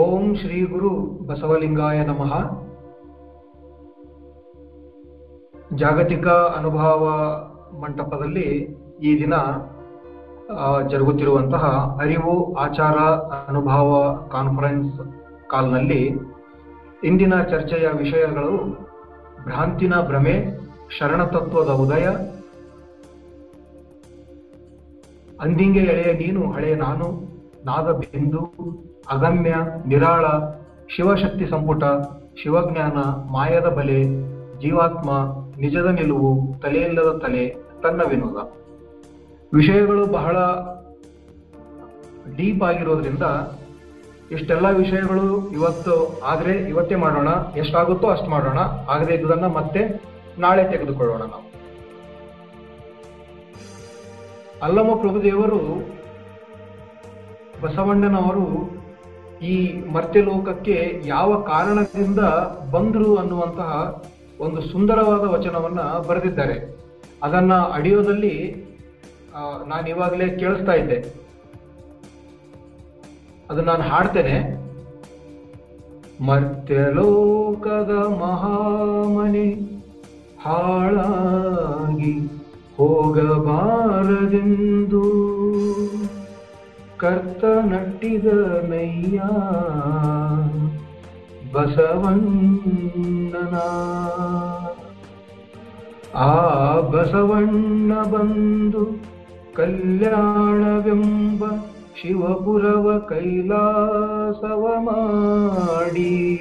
ಓಂ ಶ್ರೀ ಗುರು ಬಸವಲಿಂಗಾಯ ನಮಃ. ಜಾಗತಿಕ ಅನುಭವ ಮಂಟಪದಲ್ಲಿ ಈ ದಿನ ಜರುಗುತ್ತಿರುವಂತಹ ಅರಿವು, ಆಚಾರ, ಅನುಭವ ಕಾನ್ಫರೆನ್ಸ್ ಕಾಲ್ನಲ್ಲಿ ಇಂದಿನ ಚರ್ಚೆಯ ವಿಷಯಗಳು ಭ್ರಾಂತಿನ ಭ್ರಮೆ, ಶರಣತತ್ವದ ಉದಯ, ಅಂದಿಂಗೆ ಎಳೆಯ ನೀನು, ಹಳೆಯ ನಾನು ನಾದ ಬಿಂದು ಅಗಮ್ಯ ನಿರಾಳ, ಶಿವಶಕ್ತಿ ಸಂಪುಟ, ಶಿವಜ್ಞಾನ, ಮಾಯದ ಬಲೆ, ಜೀವಾತ್ಮ, ನಿಜದ ನಿಲುವು, ತಲೆಯಿಲ್ಲದ ತಲೆ, ತನ್ನ ವಿನೋದ. ವಿಷಯಗಳು ಬಹಳ ಡೀಪ್ ಆಗಿರೋದ್ರಿಂದ ಇಷ್ಟೆಲ್ಲ ವಿಷಯಗಳು ಇವತ್ತು ಆದ್ರೆ ಇವತ್ತೇ ಮಾಡೋಣ, ಎಷ್ಟಾಗುತ್ತೋ ಅಷ್ಟು ಮಾಡೋಣ. ಆಗದೆ ಇದನ್ನು ಮತ್ತೆ ನಾಳೆ ತೆಗೆದುಕೊಳ್ಳೋಣ ನಾವು. ಅಲ್ಲಮ್ಮ ಪ್ರಭುದೇವರು ಬಸವಣ್ಣನವರು ಈ ಮರ್ತ್ಯಲೋಕಕ್ಕೆ ಯಾವ ಕಾರಣದಿಂದ ಬಂದರು ಅನ್ನುವಂತಹ ಒಂದು ಸುಂದರವಾದ ವಚನವನ್ನ ಬರೆದಿದ್ದಾರೆ. ಅದನ್ನ ಅಡಿಯೋದಲ್ಲಿ ನಾನು ಇವಾಗಲೇ ಕೇಳಿಸ್ತಾ ಇದ್ದೆ. ಅದನ್ನ ನಾನು ಹಾಡ್ತೇನೆ. ಮರ್ತ್ಯಲೋಕದ ಮಹಾಮನೆ ಹಾಳಾಗಿ ಹೋಗಬಾರದೆಂದು ಕರ್ತ ನಟ್ಟಿದ ನಯ್ಯ ಬಸವಣ್ಣನ. ಆ ಬಸವಣ್ಣ ಬಂದು ಕಲ್ಯಾಣವೆಂಬ ಶಿವಪುರವ ಕೈಲಾಸವ ಮಾಡಿ.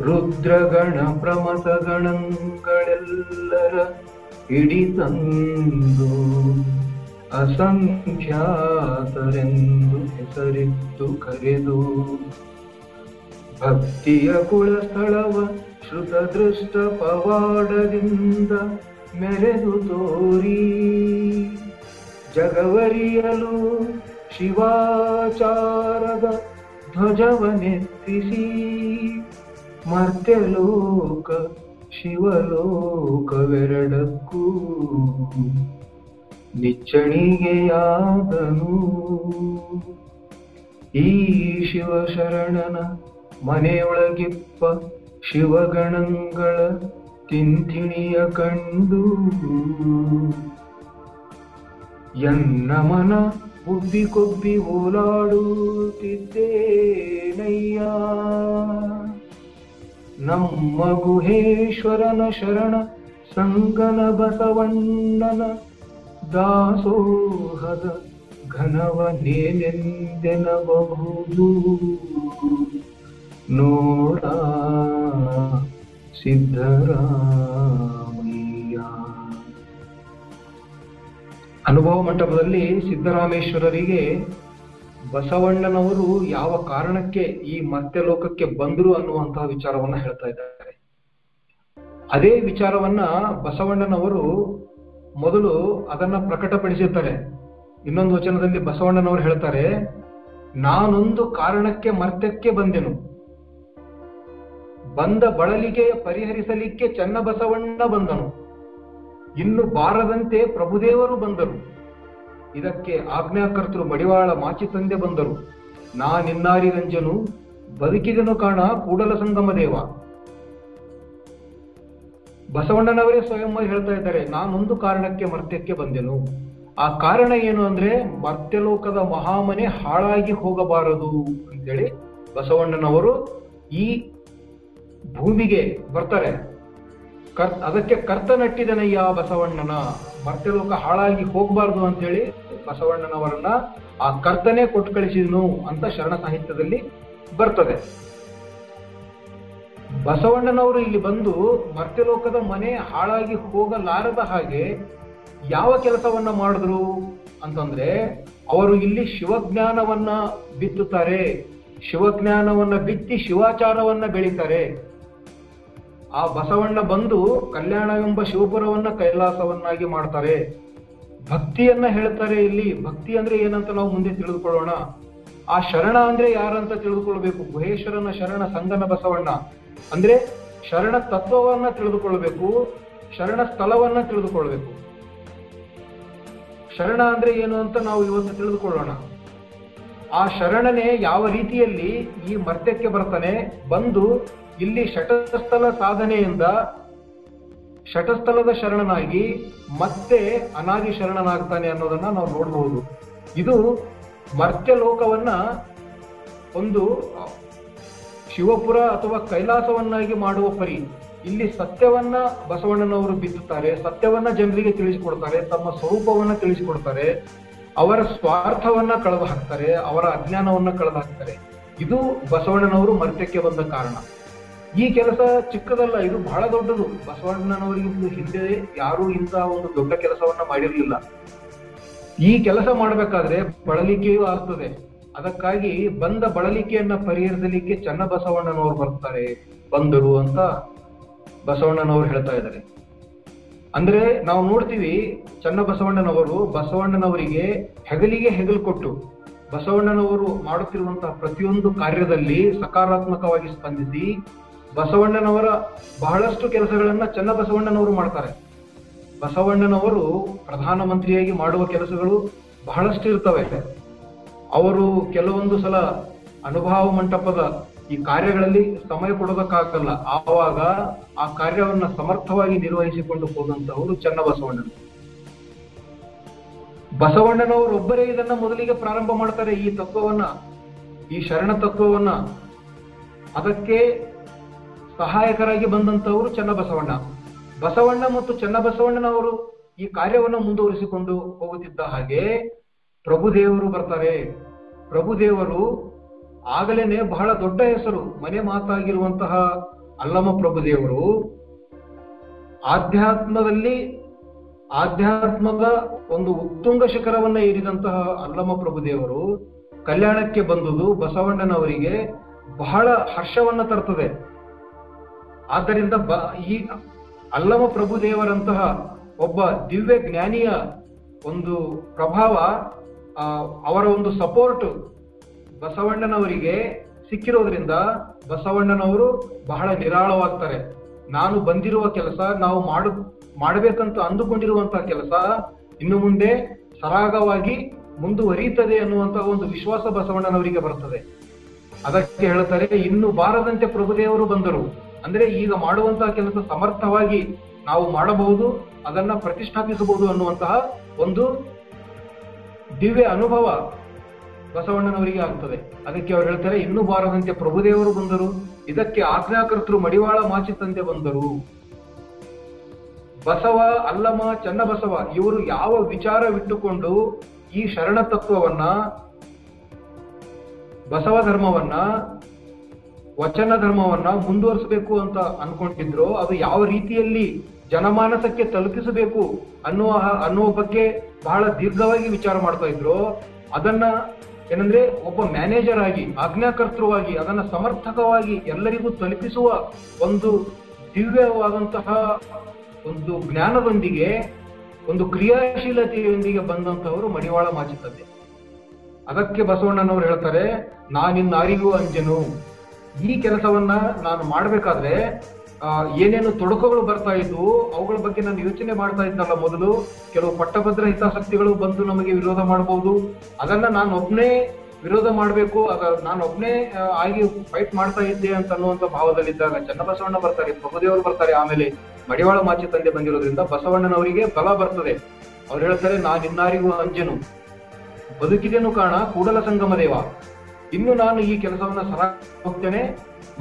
ರುದ್ರಗಣ ಪ್ರಮಥ ಗಣಗಳೆಲ್ಲರ ಹಿಡಿತಂದು ಅಸಂಖ್ಯಾತರೆಂದು ಹೆಸರಿತ್ತು ಕರೆದು, ಭಕ್ತಿಯ ಕುಳಸ್ಥಳವ ಶ್ರುತ ದೃಷ್ಟ ಪವಾಡದಿಂದ ಮೆರೆದು ತೋರಿ. ಜಗವರಿಯಲು ಶಿವಾಚಾರದ ಧ್ವಜವನೆತ್ತಿಸಿ, ಮರ್ತ್ಯಲೋಕ ಶಿವಲೋಕವೆರಡಕ್ಕೂ ನಿಚ್ಚಣಿಗೆಯಾದನು. ಈ ಶಿವಶರಣನ ಮನೆಯೊಳಗಿಪ್ಪ ಶಿವಗಣಗಳ ತಿಂತಿಣಿಯ ಕಂಡು. ಎನ್ನ ಮನ ಉಬ್ಬಿ ಕೊಬ್ಬಿ ಓಲಾಡುತ್ತಿದ್ದೇನಯ್ಯ. ನಮ್ಮ ಗುಹೇಶ್ವರನ ಶರಣ ಸಂಗನ ಬಸವಣ್ಣನ ದಾಸೋಹದ ಘನವನೇನೆಂದೆನಬಹುದು? ನೋಡ ಸಿದ್ಧರಾಮಯ್ಯ ಅನುಭವ ಮಂಟಪದಲ್ಲಿ ಸಿದ್ದರಾಮೇಶ್ವರರಿಗೆ ಬಸವಣ್ಣನವರು ಯಾವ ಕಾರಣಕ್ಕೆ ಈ ಮರ್ತ್ಯಲೋಕಕ್ಕೆ ಬಂದರು ಅನ್ನುವಂತಹ ವಿಚಾರವನ್ನ ಹೇಳ್ತಾ ಇದ್ದಾರೆ. ಅದೇ ವಿಚಾರವನ್ನ ಬಸವಣ್ಣನವರು ಮೊದಲು ಅದನ್ನ ಪ್ರಕಟಪಡಿಸಿರ್ತಾರೆ ಇನ್ನೊಂದು ವಚನದಲ್ಲಿ ಬಸವಣ್ಣನವರು ಹೇಳ್ತಾರೆ, ನಾನೊಂದು ಕಾರಣಕ್ಕೆ ಮರ್ತ್ಯಕ್ಕೆ ಬಂದೆನು. ಬಂದ ಬಳಲಿಗೆ ಪರಿಹರಿಸಲಿಕ್ಕೆ ಚನ್ನ ಬಸವಣ್ಣ ಬಂದನು. ಇನ್ನು ಬಾರದಂತೆ ಪ್ರಭುದೇವರು ಬಂದರು. ಇದಕ್ಕೆ ಆಜ್ಞಾಕರ್ತರು ಮಡಿವಾಳ ಮಾಚಿ ತಂದೆ ಬಂದರು. ನಾನಿನ್ನಾರಿ ರಂಜನು ಬದುಕಿದನು ಕಾಣ ಕೂಡಲ ಸಂಗಮ ದೇವ ಬಸವಣ್ಣನವರೇ ಸ್ವಯಂ ಹೇಳ್ತಾ ಇದ್ದಾರೆ ನಾನೊಂದು ಕಾರಣಕ್ಕೆ ಮರ್ತ್ಯಕ್ಕೆ ಬಂದೆನು. ಆ ಕಾರಣ ಏನು ಅಂದ್ರೆ ಮರ್ತ್ಯಲೋಕದ ಮಹಾಮನೆ ಹಾಳಾಗಿ ಹೋಗಬಾರದು ಅಂತೇಳಿ ಬಸವಣ್ಣನವರು ಈ ಭೂಮಿಗೆ ಬರ್ತಾರೆ. ಕರ್, ಅದಕ್ಕೆ ಕರ್ತ ನಟ್ಟಿದನಯ್ಯ ಬಸವಣ್ಣನ. ಮರ್ತ್ಯಲೋಕ ಹಾಳಾಗಿ ಹೋಗಬಾರ್ದು ಅಂತೇಳಿ ಬಸವಣ್ಣನವರನ್ನ ಆ ಕರ್ತನೆ ಕೊಟ್ಟು ಕಳಿಸಿದನು ಅಂತ ಶರಣ ಸಾಹಿತ್ಯದಲ್ಲಿ ಬರ್ತದೆ. ಬಸವಣ್ಣನವರು ಇಲ್ಲಿ ಬಂದು ಮರ್ತ್ಯಲೋಕದ ಮನೆ ಹಾಳಾಗಿ ಹೋಗಲಾರದ ಹಾಗೆ ಯಾವ ಕೆಲಸವನ್ನ ಮಾಡಿದ್ರು ಅಂತಂದ್ರೆ ಅವರು ಇಲ್ಲಿ ಶಿವಜ್ಞಾನವನ್ನ ಬಿತ್ತುತ್ತಾರೆ. ಶಿವಜ್ಞಾನವನ್ನ ಬಿತ್ತಿ ಶಿವಾಚಾರವನ್ನ ಬೆಳೀತಾರೆ. ಆ ಬಸವಣ್ಣ ಬಂದು ಕಲ್ಯಾಣವೆಂಬ ಶಿವಪುರವನ್ನ ಕೈಲಾಸವನ್ನಾಗಿ ಮಾಡ್ತಾರೆ. ಭಕ್ತಿಯನ್ನ ಹೇಳ್ತಾರೆ ಇಲ್ಲಿ. ಭಕ್ತಿ ಅಂದ್ರೆ ಏನಂತ ನಾವು ಮುಂದೆ ತಿಳಿದುಕೊಳ್ಳೋಣ. ಆ ಶರಣ ಅಂದ್ರೆ ಯಾರಂತ ತಿಳಿದುಕೊಳ್ಬೇಕು? ಗುಹೇಶ್ವರನ ಶರಣ, ಸಂಗನ ಬಸವಣ್ಣ. ಅಂದ್ರೆ ಶರಣ ತತ್ವವನ್ನ ತಿಳಿದುಕೊಳ್ಬೇಕು ಶರಣ ಸ್ಥಳವನ್ನ ತಿಳಿದುಕೊಳ್ಬೇಕು ಶರಣ ಅಂದ್ರೆ ಏನು ಅಂತ ನಾವು ಇವತ್ತು ತಿಳಿದುಕೊಳ್ಳೋಣ. ಆ ಶರಣನೆ ಯಾವ ರೀತಿಯಲ್ಲಿ ಈ ಮರ್ತ್ಯಕ್ಕೆ ಬರ್ತಾನೆ, ಬಂದು ಇಲ್ಲಿ ಶಟಸ್ಥಲ ಸಾಧನೆಯಿಂದ ಶಟಸ್ಥಲದ ಶರಣನಾಗಿ ಮತ್ತೆ ಅನಾದಿ ಶರಣನಾಗ್ತಾನೆ ಅನ್ನೋದನ್ನ ನಾವು ನೋಡಬಹುದು ಇದು ಮರ್ತ್ಯ ಲೋಕವನ್ನ ಒಂದು ಶಿವಪುರ ಅಥವಾ ಕೈಲಾಸವನ್ನಾಗಿ ಮಾಡುವ ಪರಿ ಇಲ್ಲಿ ಸತ್ಯವನ್ನ ಬಸವಣ್ಣನವರು ಬಿತ್ತುತ್ತಾರೆ, ಸತ್ಯವನ್ನ ಜನರಿಗೆ ತಿಳಿಸಿಕೊಡ್ತಾರೆ, ತಮ್ಮ ಸ್ವರೂಪವನ್ನ ತಿಳಿಸಿಕೊಡ್ತಾರೆ, ಅವರ ಸ್ವಾರ್ಥವನ್ನ ಕಳೆದು ಹಾಕ್ತಾರೆ ಅವರ ಅಜ್ಞಾನವನ್ನ ಕಳೆದು ಹಾಕ್ತಾರೆ ಇದು ಬಸವಣ್ಣನವರು ಮರ್ತ್ಯಕ್ಕೆ ಬಂದ ಕಾರಣ. ಈ ಕೆಲಸ ಚಿಕ್ಕದಲ್ಲ, ಇದು ಬಹಳ ದೊಡ್ಡದು. ಬಸವಣ್ಣನವರಿಗಿಂತ ಹಿಂದೆ ಯಾರು ಇಂತಹ ಒಂದು ದೊಡ್ಡ ಕೆಲಸವನ್ನ ಮಾಡಿರಲಿಲ್ಲ. ಈ ಕೆಲಸ ಮಾಡಬೇಕಾದ್ರೆ ಬಳಲಿಕೆಯೂ ಆಗ್ತದೆ. ಅದಕ್ಕಾಗಿ ಬಂದ ಬಳಲಿಕೆಯನ್ನ ಪರಿಹರಿಸಲಿಕ್ಕೆ ಚನ್ನಬಸವಣ್ಣನವರು ಬರ್ತಾರೆ, ಬಂದರು ಅಂತ ಬಸವಣ್ಣನವರು ಹೇಳ್ತಾ ಇದ್ದಾರೆ. ಅಂದ್ರೆ ನಾವು ನೋಡ್ತೀವಿ, ಚನ್ನಬಸವಣ್ಣನವರು ಬಸವಣ್ಣನವರಿಗೆ ಹೆಗಲಿಗೆ ಹೆಗಲು ಕೊಟ್ಟು, ಬಸವಣ್ಣನವರು ಮಾಡುತ್ತಿರುವಂತಹ ಪ್ರತಿಯೊಂದು ಕಾರ್ಯದಲ್ಲಿ ಸಕಾರಾತ್ಮಕವಾಗಿ ಸ್ಪಂದಿಸಿ, ಬಸವಣ್ಣನವರ ಬಹಳಷ್ಟು ಕೆಲಸಗಳನ್ನ ಚನ್ನ ಬಸವಣ್ಣನವರು ಮಾಡ್ತಾರೆ. ಬಸವಣ್ಣನವರು ಪ್ರಧಾನಮಂತ್ರಿಯಾಗಿ ಮಾಡುವ ಕೆಲಸಗಳು ಬಹಳಷ್ಟು ಇರ್ತವೆ ಅವರು ಕೆಲವೊಂದು ಸಲ ಅನುಭವ ಮಂಟಪದ ಈ ಕಾರ್ಯಗಳಲ್ಲಿ ಸಮಯ ಕೊಡೋದಕ್ಕಾಗಲ್ಲ. ಆವಾಗ ಆ ಕಾರ್ಯವನ್ನ ಸಮರ್ಥವಾಗಿ ನಿರ್ವಹಿಸಿಕೊಂಡು ಹೋದಂತವರು ಚನ್ನಬಸವಣ್ಣನವರು ಬಸವಣ್ಣನವರು ಒಬ್ಬರೇ ಇದನ್ನ ಮೊದಲಿಗೆ ಪ್ರಾರಂಭ ಮಾಡ್ತಾರೆ ಈ ತತ್ವವನ್ನ, ಈ ಶರಣ ತತ್ವವನ್ನ. ಅದಕ್ಕೆ ಸಹಾಯಕರಾಗಿ ಬಂದಂತವರು ಚನ್ನಬಸವಣ್ಣ. ಬಸವಣ್ಣ ಮತ್ತು ಚನ್ನಬಸವಣ್ಣನವರು ಈ ಕಾರ್ಯವನ್ನು ಮುಂದುವರಿಸಿಕೊಂಡು ಹೋಗುತ್ತಿದ್ದ ಹಾಗೆ ಪ್ರಭುದೇವರು ಬರ್ತಾರೆ. ಪ್ರಭುದೇವರು ಆಗಲೇನೆ ಬಹಳ ದೊಡ್ಡ ಹೆಸರು, ಮನೆ ಮಾತಾಗಿರುವಂತಹ ಅಲ್ಲಮ ಪ್ರಭುದೇವರು. ಆಧ್ಯಾತ್ಮದಲ್ಲಿ ಆಧ್ಯಾತ್ಮದ ಒಂದು ಉತ್ತುಂಗ ಶಿಖರವನ್ನ ಏರಿದಂತಹ ಅಲ್ಲಮ ಪ್ರಭುದೇವರು ಕಲ್ಯಾಣಕ್ಕೆ ಬಂದುದು ಬಸವಣ್ಣನವರಿಗೆ ಬಹಳ ಹರ್ಷವನ್ನ ತರ್ತದೆ. ಆದ್ದರಿಂದ ಬ, ಈ ಅಲ್ಲಮ ಪ್ರಭುದೇವರಂತಹ ಒಬ್ಬ ದಿವ್ಯ ಜ್ಞಾನಿಯ ಒಂದು ಪ್ರಭಾವ ಅವರ ಒಂದು ಸಪೋರ್ಟ್ ಬಸವಣ್ಣನವರಿಗೆ ಸಿಕ್ಕಿರೋದ್ರಿಂದ ಬಸವಣ್ಣನವರು ಬಹಳ ನಿರಾಳವಾಗ್ತಾರೆ. ನಾನು ಬಂದಿರುವ ಕೆಲಸ, ನಾವು ಮಾಡು, ಮಾಡಬೇಕಂತ ಅಂದುಕೊಂಡಿರುವಂತಹ ಕೆಲಸ ಇನ್ನು ಮುಂದೆ ಸರಾಗವಾಗಿ ಮುಂದುವರಿಯುತ್ತದೆ ಅನ್ನುವಂತಹ ಒಂದು ವಿಶ್ವಾಸ ಬಸವಣ್ಣನವರಿಗೆ ಬರ್ತದೆ. ಅದಕ್ಕೆ ಹೇಳ್ತಾರೆ, ಇನ್ನು ಬಾರದಂತೆ ಪ್ರಭುದೇವರು ಬಂದರು. ಅಂದ್ರೆ ಈಗ ಮಾಡುವಂತಹ ಕೆಲಸ ಸಮರ್ಥವಾಗಿ ನಾವು ಮಾಡಬಹುದು, ಅದನ್ನ ಪ್ರತಿಷ್ಠಾಪಿಸಬಹುದು ಅನ್ನುವಂತಹ ಒಂದು ದಿವ್ಯ ಅನುಭವ ಬಸವಣ್ಣನವರಿಗೆ ಆಗ್ತದೆ. ಅದಕ್ಕೆ ಅವ್ರು ಹೇಳ್ತಾರೆ, ಇನ್ನೂ ಬಾರದಂತೆ ಪ್ರಭುದೇವರು ಬಂದರು. ಇದಕ್ಕೆ ಆಜ್ಞಾಕರ್ತರು ಮಡಿವಾಳ ಮಾಚಿತಂತೆ ಬಂದರು. ಬಸವ ಅಲ್ಲಮ ಚನ್ನಬಸವ ಇವರು ಯಾವ ವಿಚಾರವಿಟ್ಟುಕೊಂಡು ಈ ಶರಣ ತತ್ವವನ್ನ ಬಸವ ಧರ್ಮವನ್ನ, ವಚನ ಧರ್ಮವನ್ನ ಮುಂದುವರಿಸಬೇಕು ಅಂತ ಅನ್ಕೊಂಡಿದ್ರು, ಅದು ಯಾವ ರೀತಿಯಲ್ಲಿ ಜನಮಾನಸಕ್ಕೆ ತಲುಪಿಸಬೇಕು ಅನ್ನುವ ಅನ್ನುವ ಬಗ್ಗೆ ಬಹಳ ದೀರ್ಘವಾಗಿ ವಿಚಾರ ಮಾಡ್ತಾ ಇದ್ರು. ಅದನ್ನ ಏನಂದ್ರೆ ಒಬ್ಬ ಮ್ಯಾನೇಜರ್ ಆಗಿ, ಆಜ್ಞಾಕರ್ತೃವಾಗಿ, ಅದನ್ನ ಸಮರ್ಥಕವಾಗಿ ಎಲ್ಲರಿಗೂ ತಲುಪಿಸುವ ಒಂದು ದಿವ್ಯವಾದಂತಹ ಒಂದು ಜ್ಞಾನದೊಂದಿಗೆ, ಒಂದು ಕ್ರಿಯಾಶೀಲತೆಯೊಂದಿಗೆ ಬಂದಂತವರು ಮಡಿವಾಳ ಮಾಚಿತದ್ದೆ ಅದಕ್ಕೆ ಬಸವಣ್ಣನವರು ಹೇಳ್ತಾರೆ ನಾನಿನ್ನ ಅರಿವು ಅಂಜನು. ಈ ಕೆಲಸವನ್ನ ನಾನು ಮಾಡಬೇಕಾದ್ರೆ ಏನೇನು ತೊಡಕುಗಳು ಬರ್ತಾ ಇದ್ವು, ಅವುಗಳ ಬಗ್ಗೆ ನಾನು ಯೋಚನೆ ಮಾಡ್ತಾ ಇದ್ನಲ್ಲ ಮೊದಲು. ಕೆಲವು ಪಟ್ಟಭದ್ರ ಹಿತಾಸಕ್ತಿಗಳು ಬಂದು ನಮಗೆ ವಿರೋಧ ಮಾಡಬಹುದು ಅದನ್ನ ನಾನು ಒಬ್ನೇ ವಿರೋಧ ಮಾಡಬೇಕು, ಅದ ನಾನು ಒಬ್ನೇ ಆಗಿ ಫೈಟ್ ಮಾಡ್ತಾ ಇದ್ದೆ ಅಂತ ಅನ್ನುವಂತ ಭಾವದಲ್ಲಿದ್ದಾಗ ಚನ್ನಬಸವಣ್ಣ ಬರ್ತಾರೆ ಪ್ರಭುದೇವರು ಬರ್ತಾರೆ ಆಮೇಲೆ ಮಡಿವಾಳ ಮಾಚಿ ತಂದೆ ಬಂದಿರೋದ್ರಿಂದ ಬಸವಣ್ಣನವರಿಗೆ ಬಲ ಬರ್ತದೆ. ಅವ್ರು ಹೇಳ್ತಾರೆ, ನಾನು ಇನ್ನಾರಿಗೂ ಅಂಜನು. ಬದುಕಿದೇನು ಕಾರಣ ಕೂಡಲ ಸಂಗಮ ದೇವ. ಇನ್ನು ನಾನು ಈ ಕೆಲಸವನ್ನ ಸರ ಹೋಗ್ತೇನೆ.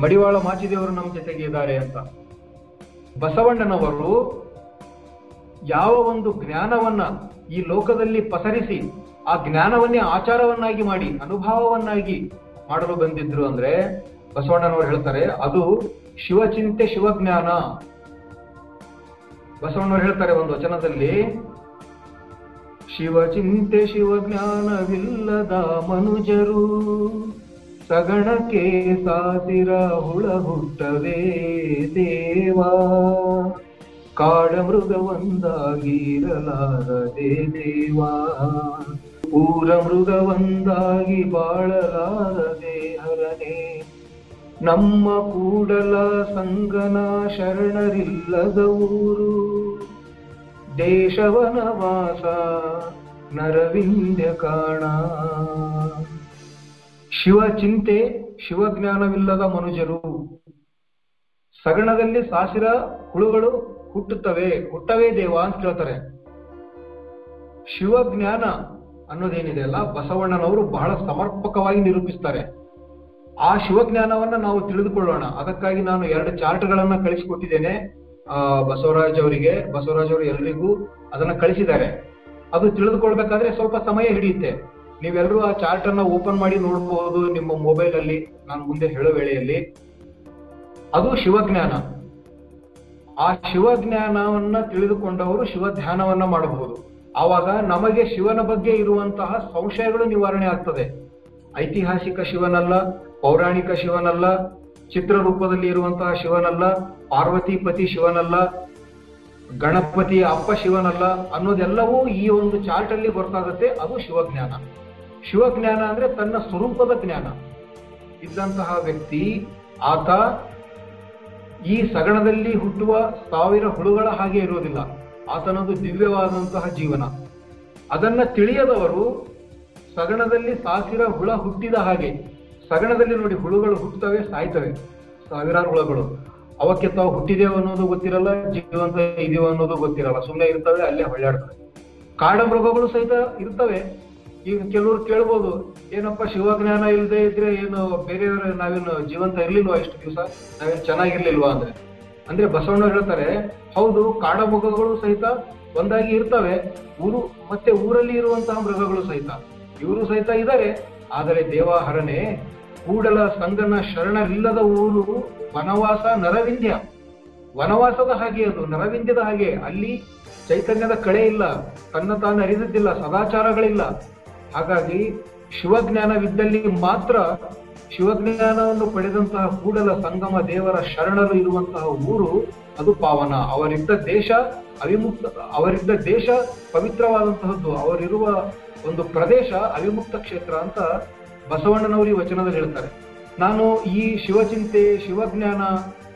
ಮಡಿವಾಳ ಮಾಚಿದೇವರು ನಮ್ಮ ಜೊತೆಗೆ ಇದ್ದಾರೆ ಅಂತ. ಬಸವಣ್ಣನವರು ಯಾವ ಒಂದು ಜ್ಞಾನವನ್ನ ಈ ಲೋಕದಲ್ಲಿ ಪಸರಿಸಿ ಆ ಜ್ಞಾನವನ್ನೇ ಆಚಾರವನ್ನಾಗಿ ಮಾಡಿ, ಅನುಭವವನ್ನಾಗಿ ಮಾಡಲು ಬಂದಿದ್ರು ಅಂದ್ರೆ ಬಸವಣ್ಣನವರು ಹೇಳ್ತಾರೆ, ಅದು ಶಿವಚಿಂತೆ ಶಿವಜ್ಞಾನ. ಬಸವಣ್ಣವರು ಹೇಳ್ತಾರೆ ಒಂದು ವಚನದಲ್ಲಿ, ಶಿವಚಿಂತೆ ಶಿವಜ್ಞಾನವಿಲ್ಲದ ಮನುಜರು ಸಗಣಕ್ಕೆ ಸಾತಿರ ಹುಳ ಹುಟ್ಟವೇ ದೇವಾ. ಕಾಡ ಮೃಗವೊಂದಾಗಿರಲಾರದೆ ದೇವಾ. ಊರ ಮೃಗವೊಂದಾಗಿ ಬಾಳಲಾರದೆ ಹರನೆ. ನಮ್ಮ ಕೂಡಲ ಸಂಗನ ಶರಣರಿಲ್ಲದ ಊರು. ದೇಶವನವಾಸ ನರವಿಂದ್ಯ ಕಾಣ. ಶಿವ ಚಿಂತೆ ಶಿವಜ್ಞಾನವಿಲ್ಲದ ಮನುಜರು. ಸಗಣದಲ್ಲಿ ಸಾಸಿರ ಹುಳುಗಳು ಹುಟ್ಟುತ್ತವೆ. ಹುಟ್ಟವೇ ದೇವ ಅಂತ ಕೇಳ್ತಾರೆ. ಶಿವಜ್ಞಾನ ಅನ್ನೋದೇನಿದೆ ಅಲ್ಲ? ಬಸವಣ್ಣನವರು ಬಹಳ ಸಮರ್ಪಕವಾಗಿ ನಿರೂಪಿಸ್ತಾರೆ. ಆ ಶಿವಜ್ಞಾನವನ್ನ ನಾವು ತಿಳಿದುಕೊಳ್ಳೋಣ. ಅದಕ್ಕಾಗಿ ನಾನು ಎರಡು ಚಾರ್ಟ್ಗಳನ್ನ ಕಳಿಸಿಕೊಟ್ಟಿದ್ದೇನೆ, ಆ, ಬಸವರಾಜ್ ಅವರಿಗೆ. ಬಸವರಾಜ್ ಅವರು ಎಲ್ಲರಿಗೂ ಅದನ್ನ ಕಳಿಸಿದ್ದಾರೆ. ಅದು ತಿಳಿದುಕೊಳ್ಬೇಕಾದ್ರೆ ಸ್ವಲ್ಪ ಸಮಯ ಹಿಡಿಯುತ್ತೆ. ನೀವೆಲ್ಲರೂ ಆ ಚಾರ್ಟ್ ಅನ್ನ ಓಪನ್ ಮಾಡಿ ನೋಡಬಹುದು ನಿಮ್ಮ ಮೊಬೈಲ್ ಅಲ್ಲಿ, ನಾನು ಮುಂದೆ ಹೇಳೋ ವೇಳೆಯಲ್ಲಿ. ಅದು ಶಿವಜ್ಞಾನ. ಆ ಶಿವಜ್ಞಾನವನ್ನ ತಿಳಿದುಕೊಂಡವರು ಶಿವ ಧ್ಯಾನವನ್ನ ಮಾಡಬಹುದು. ಆವಾಗ ನಮಗೆ ಶಿವನ ಬಗ್ಗೆ ಇರುವಂತಹ ಸಂಶಯಗಳು ನಿವಾರಣೆ ಆಗ್ತದೆ. ಐತಿಹಾಸಿಕ ಶಿವನಲ್ಲ, ಪೌರಾಣಿಕ ಶಿವನಲ್ಲ, ಚಿತ್ರರೂಪದಲ್ಲಿ ಇರುವಂತಹ ಶಿವನಲ್ಲ, ಪಾರ್ವತಿಪತಿ ಶಿವನಲ್ಲ, ಗಣಪತಿ ಅಪ್ಪ ಶಿವನಲ್ಲ ಅನ್ನೋದೆಲ್ಲವೂ ಈ ಒಂದು ಚಾರ್ಟ್ ಅಲ್ಲಿ ಗೊತ್ತಾಗುತ್ತೆ ಅದು ಶಿವಜ್ಞಾನ. ಶಿವಜ್ಞಾನ ಅಂದ್ರೆ ತನ್ನ ಸ್ವರೂಪದ ಜ್ಞಾನ. ಇದ್ದಂತಹ ವ್ಯಕ್ತಿ, ಆತ ಈ ಸಗಣದಲ್ಲಿ ಹುಟ್ಟುವ ಸಾವಿರ ಹುಳುಗಳ ಹಾಗೆ ಇರೋದಿಲ್ಲ ಆತನದು ದಿವ್ಯವಾದಂತಹ ಜೀವನ. ಅದನ್ನ ತಿಳಿಯದವರು ಸಗಣದಲ್ಲಿ ಸಾವಿರ ಹುಳ ಹುಟ್ಟಿದ ಹಾಗೆ, ಸಗಣದಲ್ಲಿ ನೋಡಿ ಹುಳುಗಳು ಹುಟ್ಟುತ್ತವೆ, ಸಾಯ್ತವೆ, ಸಾವಿರಾರು ಹುಳುಗಳು. ಅವಕ್ಕೆ ತಾವು ಹುಟ್ಟಿದೆವು ಅನ್ನೋದು ಗೊತ್ತಿರಲ್ಲ, ಜೀವಂತ ಇದೆಯೋ ಅನ್ನೋದು ಗೊತ್ತಿರಲ್ಲ. ಸುಮ್ಮನೆ ಇರ್ತವೆ, ಅಲ್ಲೇ ಹೊಳ್ಳಾಡ್ತವೆ. ಕಾಡ ಮೃಗಗಳು ಸಹಿತ ಇರ್ತವೆ. ಈಗ ಕೆಲವರು ಕೇಳ್ಬೋದು, ಏನಪ್ಪ ಶಿವಜ್ಞಾನ ಇಲ್ಲದೆ ಇದ್ರೆ ಏನು ಬೇರೆಯವರು ನಾವೇನು ಜೀವಂತ ಇರ್ಲಿಲ್ವಾ ಇಷ್ಟು ದಿವಸ? ನಾವೇನು ಚೆನ್ನಾಗಿರ್ಲಿಲ್ವಾ ಅಂದ್ರೆ? ಅಂದ್ರೆ ಬಸವಣ್ಣ ಹೇಳ್ತಾರೆ, ಹೌದು ಕಾಡ ಮೃಗಗಳು ಸಹಿತ ಒಂದಾಗಿ ಇರ್ತವೆ, ಊರು, ಮತ್ತೆ ಊರಲ್ಲಿ ಇರುವಂತಹ ಮೃಗಗಳು ಸಹಿತ. ಇವರು ಸಹಿತ ಇದ್ದಾರೆ, ಆದರೆ ದೇವಾಹರಣೆ, ಕೂಡಲ ಸಂಗನ ಶರಣರಿಲ್ಲದ ಊರು, ವನವಾಸ ನರವಿಂಧ್ಯ ವನವಾಸದ ಹಾಗೆ ಅದು, ನರವಿಂದ್ಯದ ಹಾಗೆ. ಅಲ್ಲಿ ಚೈತನ್ಯದ ಕಳೆ ಇಲ್ಲ, ತನ್ನ ತಾನು ಅರಿದಿದ್ದಿಲ್ಲ, ಸದಾಚಾರಗಳಿಲ್ಲ. ಹಾಗಾಗಿ ಶಿವಜ್ಞಾನವಿದ್ದಲ್ಲಿ ಮಾತ್ರ ಶಿವಜ್ಞಾನವನ್ನು ಪಡೆದಂತಹ ಕೂಡಲ ಸಂಗಮ ದೇವರ ಶರಣರು ಇರುವಂತಹ ಊರು ಅದು ಪಾವನ. ಅವರಿದ್ದ ದೇಶ ಅವಿಮುಕ್ತ, ಅವರಿದ್ದ ದೇಶ ಪವಿತ್ರವಾದಂತಹದ್ದು. ಅವರಿರುವ ಒಂದು ಪ್ರದೇಶ ಅವಿಮುಕ್ತ ಕ್ಷೇತ್ರ ಅಂತ ಬಸವಣ್ಣನವರು ಈ ವಚನದಲ್ಲಿ ಹೇಳ್ತಾರೆ. ನಾನು ಈ ಶಿವಚಿಂತೆ, ಶಿವಜ್ಞಾನ,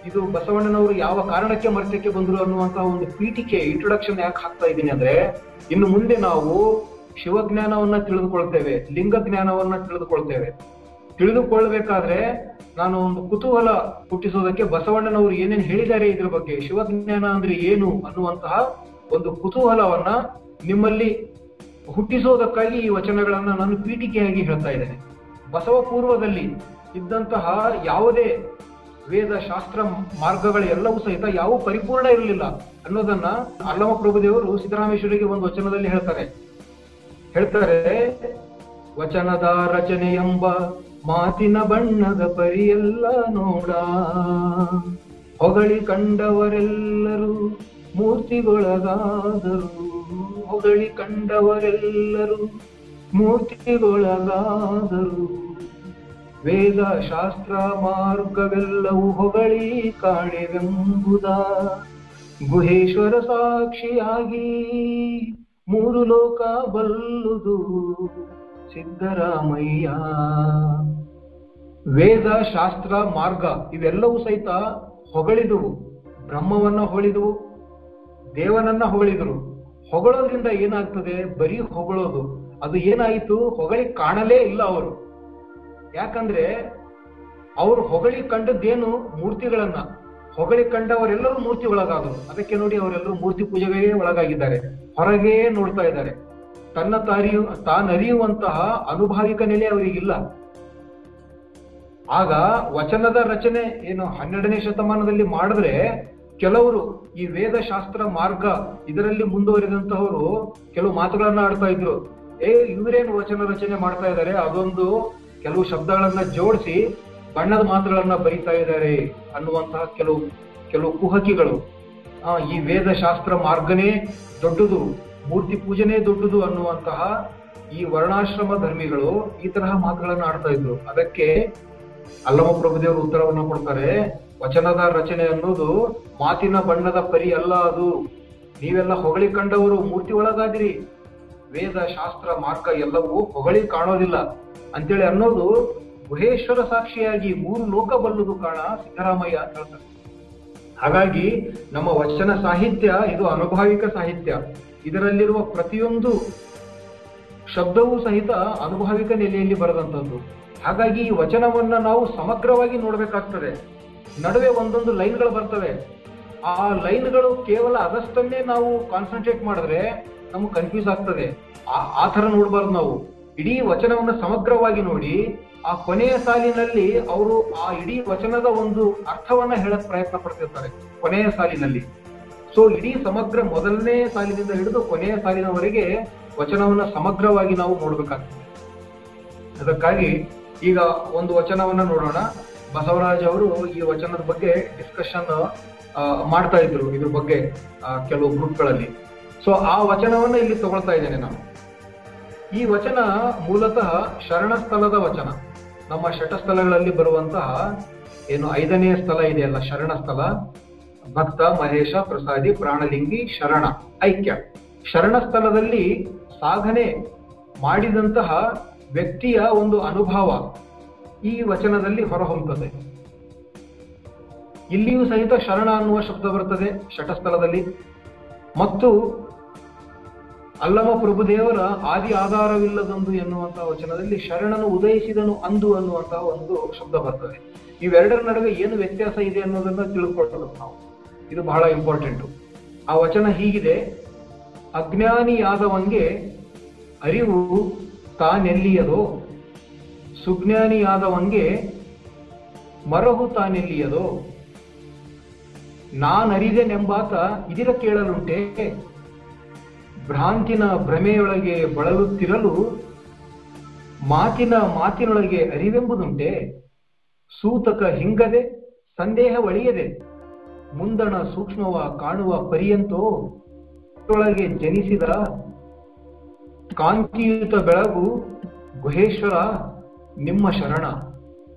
ಇದು ಬಸವಣ್ಣನವರು ಯಾವ ಕಾರಣಕ್ಕೆ ಮರ್ತ್ಯಕ್ಕೆ ಬಂದರು ಅನ್ನುವಂತಹ ಒಂದು ಪೀಠಿಕೆ ಇಂಟ್ರೊಡಕ್ಷನ್ ಯಾಕೆ ಹಾಕ್ತಾ ಇದ್ದೀನಿ ಅಂದ್ರೆ, ಇನ್ನು ಮುಂದೆ ನಾವು ಶಿವಜ್ಞಾನವನ್ನ ತಿಳಿದುಕೊಳ್ತೇವೆ ಲಿಂಗ ಜ್ಞಾನವನ್ನ ತಿಳಿದುಕೊಳ್ತೇವೆ. ತಿಳಿದುಕೊಳ್ಬೇಕಾದ್ರೆ ನಾನು ಒಂದು ಕುತೂಹಲ ಹುಟ್ಟಿಸೋದಕ್ಕೆ ಬಸವಣ್ಣನವರು ಏನೇನು ಹೇಳಿದ್ದಾರೆ ಇದ್ರ ಬಗ್ಗೆ, ಶಿವಜ್ಞಾನ ಅಂದ್ರೆ ಏನು ಅನ್ನುವಂತಹ ಒಂದು ಕುತೂಹಲವನ್ನ ನಿಮ್ಮಲ್ಲಿ ಹುಟ್ಟಿಸೋದಕ್ಕಾಗಿ ಈ ವಚನಗಳನ್ನ ನಾನು ಪೀಠಿಕೆಯಾಗಿ ಹೇಳ್ತಾ ಇದ್ದೇನೆ. ಬಸವ ಪೂರ್ವದಲ್ಲಿ ಇದ್ದಂತಹ ಯಾವುದೇ ವೇದ ಶಾಸ್ತ್ರ ಮಾರ್ಗಗಳು ಎಲ್ಲವೂ ಸಹಿತ ಯಾವ ಪರಿಪೂರ್ಣ ಇರಲಿಲ್ಲ ಅನ್ನೋದನ್ನ ಅಲ್ಲಮ ಪ್ರಭುದೇವರು ಸಿದ್ದರಾಮೇಶ್ವರಿಗೆ ಒಂದು ವಚನದಲ್ಲಿ ಹೇಳ್ತಾರೆ. ಹೇಳ್ತಾರೆ, ವಚನದ ರಚನೆ ಎಂಬ ಮಾತಿನ ಬಣ್ಣದ ಪರಿಯೆಲ್ಲ ನೋಡ. ಹೊಗಳಿ ಕಂಡವರೆಲ್ಲರೂ ಮೂರ್ತಿಗೊಳಗಾದರು. ಹೊಗಳಿ ಕಂಡವರೆಲ್ಲರೂ ಮೂರ್ತಿಗೊಳಗಾದರು. ವೇದ ಶಾಸ್ತ್ರ ಮಾರ್ಗವೆಲ್ಲವೂ ಹೊಗಳಿ ಕಾಣೆವೆಂಬುದ ಗುಹೇಶ್ವರ ಸಾಕ್ಷಿಯಾಗಿ ಮೂರು ಲೋಕ ಬಲ್ಲುದು ಸಿದ್ದರಾಮಯ್ಯ. ವೇದ, ಶಾಸ್ತ್ರ, ಮಾರ್ಗ ಇವೆಲ್ಲವೂ ಸಹಿತ ಹೊಗಳಿದುವು. ಬ್ರಹ್ಮವನ್ನ ಹೊಗಳಿದುವು ದೇವನನ್ನ ಹೊಗಳಿದರು. ಹೊಗಳೋದ್ರಿಂದ ಏನಾಗ್ತದೆ? ಬರೀ ಹೊಗಳೋದು. ಅದು ಏನಾಯಿತು? ಹೊಗಳಿ ಕಾಣಲೇ ಇಲ್ಲ ಅವರು. ಯಾಕಂದ್ರೆ ಅವರು ಹೊಗಳಿ ಕಂಡದ್ದೇನು? ಮೂರ್ತಿಗಳನ್ನ. ಹೊಗಳಿ ಕಂಡವರೆಲ್ಲರೂ ಮೂರ್ತಿ ಒಳಗಾದರು. ಅದಕ್ಕೆ ನೋಡಿ ಅವರೆಲ್ಲರೂ ಮೂರ್ತಿ ಪೂಜೆಗೆ ಒಳಗಾಗಿದ್ದಾರೆ. ಹೊರಗೆ ನೋಡ್ತಾ ಇದ್ದಾರೆ. ತನ್ನ ತಾರಿಯು ತಾನರಿಯುವಂತಹ ಅನುಭಾವಿಕ ನೆಲೆ ಅವರಿಗಿಲ್ಲ. ಆಗ ವಚನದ ರಚನೆ ಏನು ಹನ್ನೆರಡನೇ ಶತಮಾನದಲ್ಲಿ ಮಾಡಿದ್ರೆ ಕೆಲವರು ಈ ವೇದ ಶಾಸ್ತ್ರ ಮಾರ್ಗ ಇದರಲ್ಲಿ ಮುಂದುವರಿದಂತಹವರು ಕೆಲವು ಮಾತುಗಳನ್ನ ಆಡ್ತಾ ಇದ್ರು. ಏ, ಇವರೇನು ವಚನ ರಚನೆ ಮಾಡ್ತಾ ಇದ್ದಾರೆ ಅದೊಂದು ಕೆಲವು ಶಬ್ದಗಳನ್ನ ಜೋಡಿಸಿ ಬಣ್ಣದ ಮಾತುಗಳನ್ನು ಬರೀತಾ ಇದ್ದಾರೆ ಅನ್ನುವಂತಹ ಕೆಲವು ಕೆಲವು ಕುಹಕಿಗಳು. ಈ ವೇದ ಶಾಸ್ತ್ರ ಮಾರ್ಗನೇ ದೊಡ್ಡದು, ಮೂರ್ತಿ ಪೂಜೆನೇ ದೊಡ್ಡದು ಅನ್ನುವಂತಹ ಈ ವರ್ಣಾಶ್ರಮ ಧರ್ಮಿಗಳು ಈ ತರಹ ಮಾತುಗಳನ್ನು ಆಡ್ತಾ ಇದ್ರು. ಅದಕ್ಕೆ ಅಲ್ಲಮ ಪ್ರಭುದೇವರು ಉತ್ತರವನ್ನ ಕೊಡ್ತಾರೆ, ವಚನದ ರಚನೆ ಅನ್ನೋದು ಮಾತಿನ ಬಣ್ಣದ ಪರಿ ಅಲ್ಲ ಅದು. ನೀವೆಲ್ಲ ಹೊಗಳಿ ಕಂಡವರು ಮೂರ್ತಿ ಒಳಗಾದಿರಿ. ವೇದ ಶಾಸ್ತ್ರ ಮಾರ್ಗ ಎಲ್ಲವೂ ಹೊಗಳಿ ಕಾಣೋದಿಲ್ಲ. ಅಂತೇಳಿ ಅನ್ನೋದು ಗುಹೇಶ್ವರ ಸಾಕ್ಷಿಯಾಗಿ ಮೂರು ಲೋಕ ಬಲ್ಲುದು ಕಾಣ ಸಿದ್ದರಾಮಯ್ಯ ಅಂತ ಹೇಳ್ತಾರೆ. ಹಾಗಾಗಿ ನಮ್ಮ ವಚನ ಸಾಹಿತ್ಯ, ಇದು ಅನುಭಾವಿಕ ಸಾಹಿತ್ಯ. ಇದರಲ್ಲಿರುವ ಪ್ರತಿಯೊಂದು ಶಬ್ದವೂ ಸಹಿತ ಅನುಭಾವಿಕ ನೆಲೆಯಲ್ಲಿ ಬರೆದಂತದ್ದು ಹಾಗಾಗಿ ಈ ವಚನವನ್ನ ನಾವು ಸಮಗ್ರವಾಗಿ ನೋಡಬೇಕಾಗ್ತದೆ. ನಡುವೆ ಒಂದೊಂದು ಲೈನ್ಗಳು ಬರ್ತವೆ. ಆ ಲೈನ್ಗಳು ಕೇವಲ ಅದಷ್ಟನ್ನೇ ನಾವು ಕಾನ್ಸಂಟ್ರೇಟ್ ಮಾಡಿದ್ರೆ ನಮ್ಗೆ ಕನ್ಫ್ಯೂಸ್ ಆಗ್ತದೆ. ಆ- ತರ ನೋಡ್ಬಾರ್ದು ನಾವು. ಇಡೀ ವಚನವನ್ನು ಸಮಗ್ರವಾಗಿ ನೋಡಿ ಆ ಕೊನೆಯ ಸಾಲಿನಲ್ಲಿ ಅವರು ಆ ಇಡೀ ವಚನದ ಒಂದು ಅರ್ಥವನ್ನ ಹೇಳಕ್ ಪ್ರಯತ್ನ ಪಡ್ತಿರ್ತಾರೆ, ಕೊನೆಯ ಸಾಲಿನಲ್ಲಿ. ಸೊ ಇಡೀ ಸಮಗ್ರ ಮೊದಲನೇ ಸಾಲಿನಿಂದ ಹಿಡಿದು ಕೊನೆಯ ಸಾಲಿನವರೆಗೆ ವಚನವನ್ನ ಸಮಗ್ರವಾಗಿ ನಾವು ನೋಡ್ಬೇಕಾಗ್ತದೆ. ಅದಕ್ಕಾಗಿ ಈಗ ಒಂದು ವಚನವನ್ನ ನೋಡೋಣ. ಬಸವರಾಜ್ ಅವರು ಈ ವಚನದ ಬಗ್ಗೆ ಡಿಸ್ಕಷನ್ ಮಾಡ್ತಾ ಇದ್ರು ಇದ್ರ ಬಗ್ಗೆ ಕೆಲವು ಗ್ರೂಪ್ಗಳಲ್ಲಿ ಸೊ ಆ ವಚನವನ್ನ ಇಲ್ಲಿ ತಗೊಳ್ತಾ ಇದ್ದೇನೆ ನಾನು. ಈ ವಚನ ಮೂಲತಃ ಶರಣಸ್ಥಳದ ವಚನ. ನಮ್ಮ ಶಟಸ್ಥಳಗಳಲ್ಲಿ ಬರುವಂತಹ ಏನು ಐದನೇ ಸ್ಥಳ ಇದೆಯಲ್ಲ, ಶರಣಸ್ಥಳ. ಭಕ್ತ, ಮಹೇಶ, ಪ್ರಸಾದಿ, ಪ್ರಾಣಲಿಂಗಿ, ಶರಣ, ಐಕ್ಯ. ಶರಣ ಸ್ಥಳದಲ್ಲಿ ಸಾಧನೆ ಮಾಡಿದಂತಹ ವ್ಯಕ್ತಿಯ ಒಂದು ಅನುಭವ ಈ ವಚನದಲ್ಲಿ ಹೊರಹೊಮ್ಮುತ್ತದೆ ಇಲ್ಲಿಯೂ ಸಹಿತ ಶರಣ ಅನ್ನುವ ಶಬ್ದ ಬರ್ತದೆ ಶಟಸ್ಥಳದಲ್ಲಿ ಮತ್ತು ಅಲ್ಲಮ ಪ್ರಭುದೇವರ ಆದಿ ಆಧಾರವಿಲ್ಲದಂದು ಎನ್ನುವಂತಹ ವಚನದಲ್ಲಿ ಶರಣನು ಉದಯಿಸಿದನು ಅಂದು ಅನ್ನುವಂತಹ ಒಂದು ಶಬ್ದ ಬರ್ತದೆ. ಇವೆರಡರ ನಡುವೆ ಏನು ವ್ಯತ್ಯಾಸ ಇದೆ ಅನ್ನೋದನ್ನ ತಿಳ್ಕೊಳ್ಳೋದು ನಾವು. ಇದು ಬಹಳ ಇಂಪಾರ್ಟೆಂಟ್ ಆ ವಚನ ಹೀಗಿದೆ ಅಜ್ಞಾನಿಯಾದವಂಗೆ ಅರಿವು ತಾನೆಲ್ಲಿಯದೋ? ಸುಜ್ಞಾನಿಯಾದವಂಗೆ ಮರಹು ತಾನೆಲ್ಲಿಯದೋ? ನಾನರಿದೆನೆಂಬಾತ ಇದಿರ ಕೇಳಲುಂಟೆ? ಭ್ರಾಂತಿನ ಭ್ರಮೆಯೊಳಗೆ ಬಳಲುತ್ತಿರಲು ಮಾತಿನ ಮಾತಿನೊಳಗೆ ಅರಿವೆಂಬುದುಂಟೆ. ಸೂತಕ ಹಿಂಗದೆ, ಸಂದೇಹ ಒಳಿಯದೆ. ಮುಂದಣ ಸೂಕ್ಷ್ಮವ ಕಾಣುವ ಪರಿಯಂತೋ, ಒಳಗೆ ಜನಿಸಿದ ಕಾಂತಿಯುತ ಬೆಳಗು ಗುಹೇಶ್ವರ, ನಿಮ್ಮ ಶರಣ.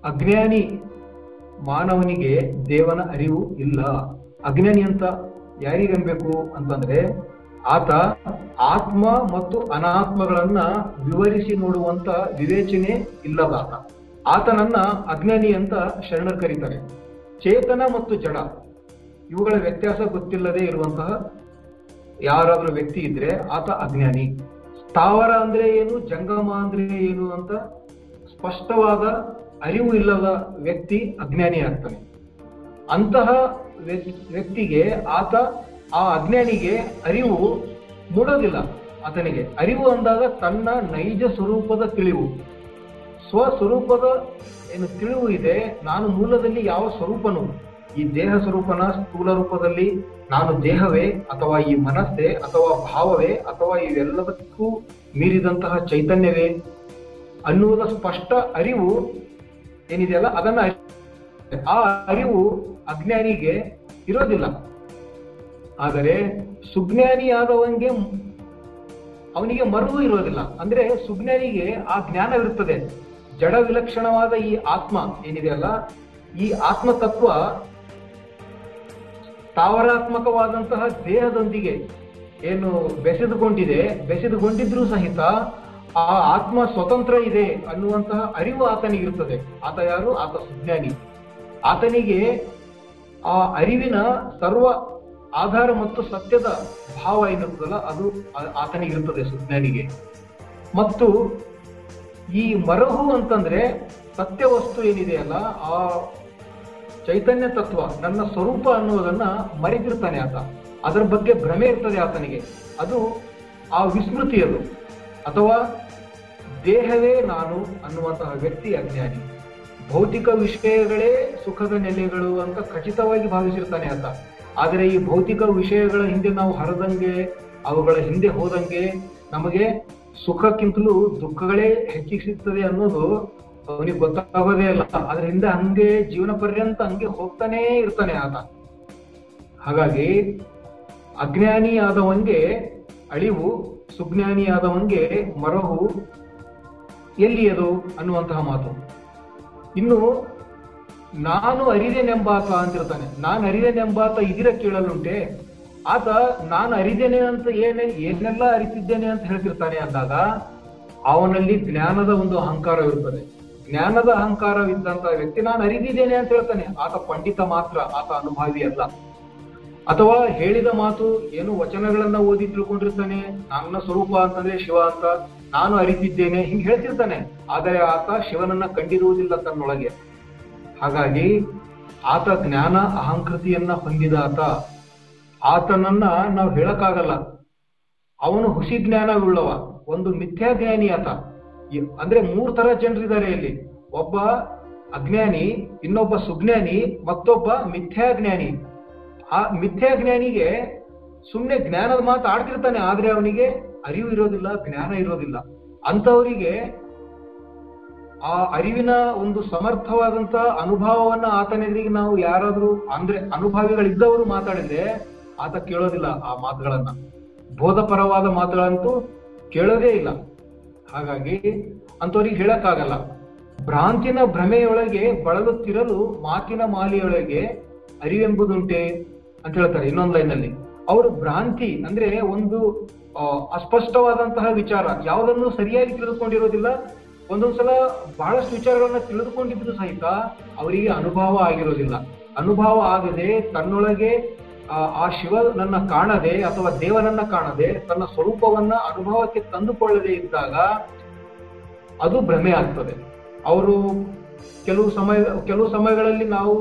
ಅಜ್ಞಾನಿ ಮಾನವನಿಗೆ ದೇವನ ಅರಿವು ಇಲ್ಲ. ಅಜ್ಞಾನಿ ಅಂತ ಯಾರಿಗೆಂಬೇಕು ಅಂತಂದ್ರೆ ಆತ ಆತ್ಮ ಮತ್ತು ಅನಾತ್ಮಗಳನ್ನ ವಿವರಿಸಿ ನೋಡುವಂತ ವಿವೇಚನೆ ಇಲ್ಲದಾತ. ಆತನನ್ನ ಅಜ್ಞಾನಿ ಅಂತ ಶರಣರು ಕರೀತಾರೆ. ಚೇತನ ಮತ್ತು ಜಡ. ಇವುಗಳ ವ್ಯತ್ಯಾಸ ಗೊತ್ತಿಲ್ಲದೆ ಇರುವಂತಹ ಯಾರಾದ್ರೂ ವ್ಯಕ್ತಿ ಇದ್ರೆ ಆತ ಅಜ್ಞಾನಿ. ಸ್ಥಾವರ ಅಂದ್ರೆ ಏನು, ಜಂಗಮ ಅಂದ್ರೆ ಏನು ಅಂತ ಸ್ಪಷ್ಟವಾದ ಅರಿವು ಇಲ್ಲದ ವ್ಯಕ್ತಿ ಅಜ್ಞಾನಿ ಆಗ್ತಾನೆ. ಅಂತಹ ವ್ಯಕ್- ವ್ಯಕ್ತಿಗೆ ಆತ ಆ ಅಜ್ಞಾನಿಗೆ ಅರಿವು ಮೂಡೋದಿಲ್ಲ. ಆತನಿಗೆ ಅರಿವು ಅಂದಾಗ ತನ್ನ ನೈಜ ಸ್ವರೂಪದ ತಿಳಿವು. ಸ್ವಸ್ವರೂಪದ ಏನು ತಿಳಿವು ಇದೆ, ನಾನು ಮೂಲದಲ್ಲಿ ಯಾವ ಸ್ವರೂಪನು? ಈ ದೇಹ ಸ್ವರೂಪನ ಸ್ಥೂಲ ರೂಪದಲ್ಲಿ ನಾನು ದೇಹವೇ ಅಥವಾ ಈ ಮನಸ್ಸೇ ಅಥವಾ ಭಾವವೇ ಅಥವಾ ಇವೆಲ್ಲದಕ್ಕೂ ಮೀರಿದಂತಹ ಚೈತನ್ಯವೇ? ಅನ್ನುವುದ ಸ್ಪಷ್ಟ ಅರಿವು ಏನಿದೆಯಲ್ಲ, ಅದನ್ನ ಆ ಅರಿವು ಅಜ್ಞಾನಿಗೆ ಇರೋದಿಲ್ಲ. ಆದರೆ ಸುಜ್ಞಾನಿಯಾದವನಿಗೆ ಅವನಿಗೆ ಮರುವು ಇರೋದಿಲ್ಲ ಅಂದ್ರೆ ಸುಜ್ಞಾನಿಗೆ ಆ ಜ್ಞಾನವಿರುತ್ತದೆ. ಜಡ ವಿಲಕ್ಷಣವಾದ ಈ ಆತ್ಮ ಏನಿದೆಯಲ್ಲ ಈ ಆತ್ಮ ತತ್ವ ಸ್ಥಾವರಾತ್ಮಕವಾದಂತಹ ದೇಹದೊಂದಿಗೆ ಏನು ಬೆಸೆದುಕೊಂಡಿದೆ, ಬೆಸೆದುಕೊಂಡಿದ್ರೂ ಸಹಿತ ಆ ಆತ್ಮ ಸ್ವತಂತ್ರ ಇದೆ ಅನ್ನುವಂತಹ ಅರಿವು ಆತನಿಗಿರುತ್ತದೆ. ಆತ ಯಾರು? ಆತ ಸುಜ್ಞಾನಿ. ಆತನಿಗೆ ಆ ಅರಿವಿನ ಸರ್ವ ಆಧಾರ ಮತ್ತು ಸತ್ಯದ ಭಾವ ಏನಿರ್ತದಲ್ಲ ಅದು ಆತನಿಗಿರ್ತದೆ ಸುಜ್ಞಾನಿಗೆ. ಮತ್ತು ಈ ಮರಹು ಅಂತಂದ್ರೆ ಸತ್ಯ ವಸ್ತು ಏನಿದೆಯಲ್ಲ ಆ ಚೈತನ್ಯ ತತ್ವ, ನನ್ನ ಸ್ವರೂಪ ಅನ್ನುವುದನ್ನ ಮರೆತಿರ್ತಾನೆ ಆತ. ಅದರ ಬಗ್ಗೆ ಭ್ರಮೆ ಇರ್ತದೆ ಆತನಿಗೆ. ಅದು ಆ ವಿಸ್ಮೃತಿಯದು ಅಥವಾ ದೇಹವೇ ನಾನು ಅನ್ನುವಂತಹ ವ್ಯಕ್ತಿ ಅಜ್ಞಾನಿ. ಭೌತಿಕ ವಿಷಯಗಳೇ ಸುಖದ ನೆಲೆಗಳು ಅಂತ ಖಚಿತವಾಗಿ ಭಾವಿಸಿರ್ತಾನೆ ಆತ. ಆದರೆ ಈ ಭೌತಿಕ ವಿಷಯಗಳ ಹಿಂದೆ ನಾವು ಹರದಂಗೆ, ಅವುಗಳ ಹಿಂದೆ ಹೋದಂಗೆ ನಮಗೆ ಸುಖಕ್ಕಿಂತಲೂ ದುಃಖಗಳೇ ಹೆಚ್ಚಿಗೆ ಸಿಗ್ತದೆ ಅನ್ನೋದು ಅವನಿಗೆ ಗೊತ್ತಾಗೋದೇ ಇಲ್ಲ. ಅದರಿಂದ ಹಂಗೆ ಜೀವನ ಪರ್ಯಂತ ಹಂಗೆ ಹೋಗ್ತಾನೇ ಇರ್ತಾನೆ ಆತ. ಹಾಗಾಗಿ ಅಜ್ಞಾನಿ ಆದವಂಗೆ ಅಳಿವು, ಸುಜ್ಞಾನಿ ಆದವಂಗೆ ಮರಹು ಎಲ್ಲಿಯದು ಅನ್ನುವಂತಹ ಮಾತು. ಇನ್ನು ನಾನು ಅರಿದೇನೆಂಬಾತ ಅಂತಿರ್ತಾನೆ. ನಾನು ಅರಿದೇನೆಂಬಾತ ಇದಿರ ಕೇಳಲುಂಟೆ. ಆತ ನಾನು ಅರಿದೇನೆ ಅಂತ ಏನೇ, ಏನೆಲ್ಲ ಅರಿತಿದ್ದೇನೆ ಅಂತ ಹೇಳ್ತಿರ್ತಾನೆ ಅಂದಾಗ ಅವನಲ್ಲಿ ಜ್ಞಾನದ ಒಂದು ಅಹಂಕಾರವಿರುತ್ತದೆ ಜ್ಞಾನದ ಅಹಂಕಾರವಿದ್ದಂತ ವ್ಯಕ್ತಿ ನಾನು ಅರಿದಿದ್ದೇನೆ ಅಂತ ಹೇಳ್ತಾನೆ. ಆತ ಪಂಡಿತ ಮಾತ್ರ, ಆತ ಅನುಭಾವಿ ಅಲ್ಲ. ಅಥವಾ ಹೇಳಿದ ಮಾತು ಏನು ವಚನಗಳನ್ನ ಓದಿ ತಿಳ್ಕೊಂಡಿರ್ತಾನೆ ನನ್ನ ಸ್ವರೂಪ ಅಂತಂದ್ರೆ ಶಿವ ಅಂತ ನಾನು ಅರಿತಿದ್ದೇನೆ, ಹಿಂಗೆ ಹೇಳ್ತಿರ್ತಾನೆ. ಆದರೆ ಆತ ಶಿವನನ್ನ ಕಂಡಿರುವುದಿಲ್ಲ ತನ್ನೊಳಗೆ. ಹಾಗಾಗಿ ಆತ ಜ್ಞಾನ ಅಹಂಕೃತಿಯನ್ನ ಹೊಂದಿದ ಆತ, ಆತನನ್ನ ನಾವು ಹೇಳಕ್ಕಾಗಲ್ಲ. ಅವನು ಹುಸಿ ಜ್ಞಾನವುಳ್ಳವ, ಒಂದು ಮಿಥ್ಯಾ ಜ್ಞಾನಿ ಆತ ಅಂದ್ರೆ ಮೂರ್ ತರ ಜನರಿದ್ದಾರೆ ಇಲ್ಲಿ. ಒಬ್ಬ ಅಜ್ಞಾನಿ, ಇನ್ನೊಬ್ಬ ಸುಜ್ಞಾನಿ, ಮತ್ತೊಬ್ಬ ಮಿಥ್ಯಾ ಜ್ಞಾನಿ ಆ ಮಿಥ್ಯಾ ಜ್ಞಾನಿಗೆ ಸುಮ್ನೆ ಜ್ಞಾನದ ಮಾತು ಆಡ್ತಿರ್ತಾನೆ, ಆದ್ರೆ ಅವನಿಗೆ ಅರಿವು ಇರೋದಿಲ್ಲ, ಜ್ಞಾನ ಇರೋದಿಲ್ಲ. ಅಂತವರಿಗೆ ಆ ಅರಿವಿನ ಒಂದು ಸಮರ್ಥವಾದಂತ ಅನುಭವವನ್ನ ಆತನೆದುರಿಗೆ ನಾವು ಯಾರಾದ್ರೂ, ಅಂದ್ರೆ ಅನುಭವಿಗಳಿದ್ದವರು ಮಾತಾಡಿದ್ರೆ ಆತ ಕೇಳೋದಿಲ್ಲ ಆ ಮಾತುಗಳನ್ನ. ಬೋಧಪರವಾದ ಮಾತುಗಳಂತೂ ಕೇಳೋದೇ ಇಲ್ಲ. ಹಾಗಾಗಿ ಅಂತವ್ರಿಗೆ ಹೇಳಕ್ಕಾಗಲ್ಲ. ಭ್ರಾಂತಿನ ಭ್ರಮೆಯೊಳಗೆ ಬಳಲುತ್ತಿರಲು ಮಾತಿನ ಮಾಲೆಯೊಳಗೆ ಅರಿವೆಂಬುದುಂಟೆ ಅಂತ ಹೇಳ್ತಾರೆ ಇನ್ನೊಂದು ಲೈನ್ ಅಲ್ಲಿ ಅವರು ಭ್ರಾಂತಿ ಅಂದ್ರೆ ಒಂದು ಅಸ್ಪಷ್ಟವಾದಂತಹ ವಿಚಾರ, ಯಾವುದನ್ನು ಸರಿಯಾಗಿ ತಿಳಿದುಕೊಂಡಿರೋದಿಲ್ಲ ಒಂದೊಂದ್ಸಲ ಬಹಳಷ್ಟು ವಿಚಾರಗಳನ್ನ ತಿಳಿದುಕೊಂಡಿದ್ರು ಸಹಿತ ಅವರಿಗೆ ಅನುಭವ ಆಗಿರೋದಿಲ್ಲ. ಅನುಭವ ಆಗದೆ ತನ್ನೊಳಗೆ ಆ, ಆ ಶಿವ ನನ್ನ ಕಾಣದೆ ಅಥವಾ ದೇವನನ್ನ ಕಾಣದೆ ತನ್ನ ಸ್ವರೂಪವನ್ನ ಅನುಭವಕ್ಕೆ ತಂದುಕೊಳ್ಳದೆ ಇದ್ದಾಗ ಅದು ಭ್ರಮೆ ಆಗ್ತದೆ. ಅವರು ಕೆಲವು ಸಮಯ ಕೆಲವು ಸಮಯಗಳಲ್ಲಿ ನಾವು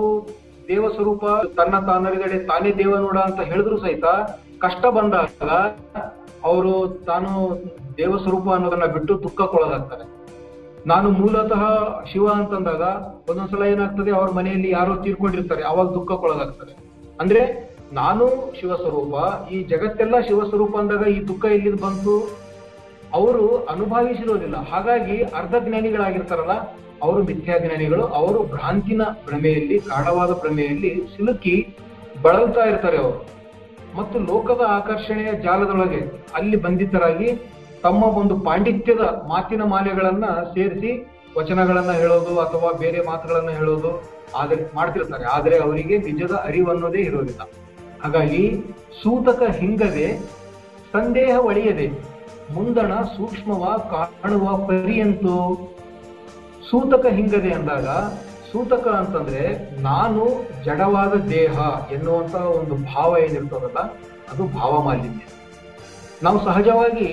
ದೇವ ಸ್ವರೂಪ ತನ್ನ ತಾನರಿಗಡೆ ತಾನೇ ದೇವ ನೋಡ ಅಂತ ಹೇಳಿದ್ರು ಸಹಿತ ಕಷ್ಟ ಬಂದಾಗ ಅವರು ತಾನು ದೇವ ಸ್ವರೂಪ ಅನ್ನೋದನ್ನ ಬಿಟ್ಟು ದುಃಖಕ್ಕೊಳಗಾಗ್ತಾರೆ ನಾನು ಮೂಲತಃ ಶಿವ ಅಂತಂದಾಗ ಒಂದೊಂದ್ಸಲ ಏನಾಗ್ತದೆ, ಅವ್ರ ಮನೆಯಲ್ಲಿ ಯಾರೋ ತೀರ್ಕೊಂಡಿರ್ತಾರೆ, ಅವಾಗ ದುಃಖಕ್ಕೊಳಗಾಗ್ತಾರೆ ಅಂದ್ರೆ ನಾನು ಶಿವ ಸ್ವರೂಪ, ಈ ಜಗತ್ತೆಲ್ಲ ಶಿವ ಸ್ವರೂಪ ಅಂದಾಗ ಈ ದುಃಖ ಎಲ್ಲಿದ್ ಬಂತು? ಅವರು ಅನುಭವಿಸಿರೋದಿಲ್ಲ. ಹಾಗಾಗಿ ಅರ್ಧ ಜ್ಞಾನಿಗಳಾಗಿರ್ತಾರಲ್ಲ ಅವರು ಮಿಥ್ಯಾಜ್ಞಾನಿಗಳು, ಅವರು ಭ್ರಾಂತಿನ ಭ್ರಮೆಯಲ್ಲಿ, ಗಾಢವಾದ ಭ್ರಮೆಯಲ್ಲಿ ಸಿಲುಕಿ ಬಳಲ್ತಾ ಇರ್ತಾರೆ ಅವರು. ಮತ್ತು ಲೋಕದ ಆಕರ್ಷಣೆಯ ಜಾಲದೊಳಗೆ ಅಲ್ಲಿ ಬಂಧಿತರಾಗಿ ತಮ್ಮ ಒಂದು ಪಾಂಡಿತ್ಯದ ಮಾತಿನ ಮಾಲೆಗಳನ್ನ ಸೇರಿಸಿ ವಚನಗಳನ್ನ ಹೇಳೋದು ಅಥವಾ ಬೇರೆ ಮಾತುಗಳನ್ನ ಹೇಳೋದು ಆದರೆ ಮಾಡ್ತಿರ್ತಾರೆ. ಆದರೆ ಅವರಿಗೆ ನಿಜದ ಅರಿವು ಅನ್ನೋದೇ ಇರೋದಿಲ್ಲ. ಹಾಗಾಗಿ ಸೂತಕ ಹಿಂಗದೆ ಸಂದೇಹ ಒಳೆಯದೆ ಮುಂದಣ ಸೂಕ್ಷ್ಮವ ಕಾಣುವ ಪರಿಯಂತು ಸೂತಕ ಹಿಂಗದೆ ಅಂದಾಗ ಸೂತಕ ಅಂತಂದ್ರೆ ನಾನು ಜಡವಾದ ದೇಹ ಎನ್ನುವಂತ ಒಂದು ಭಾವ ಏನಿರ್ತದಲ್ಲ, ಅದು ಭಾವ ಮಾಲಿನ್ಯ ನಾವು ಸಹಜವಾಗಿ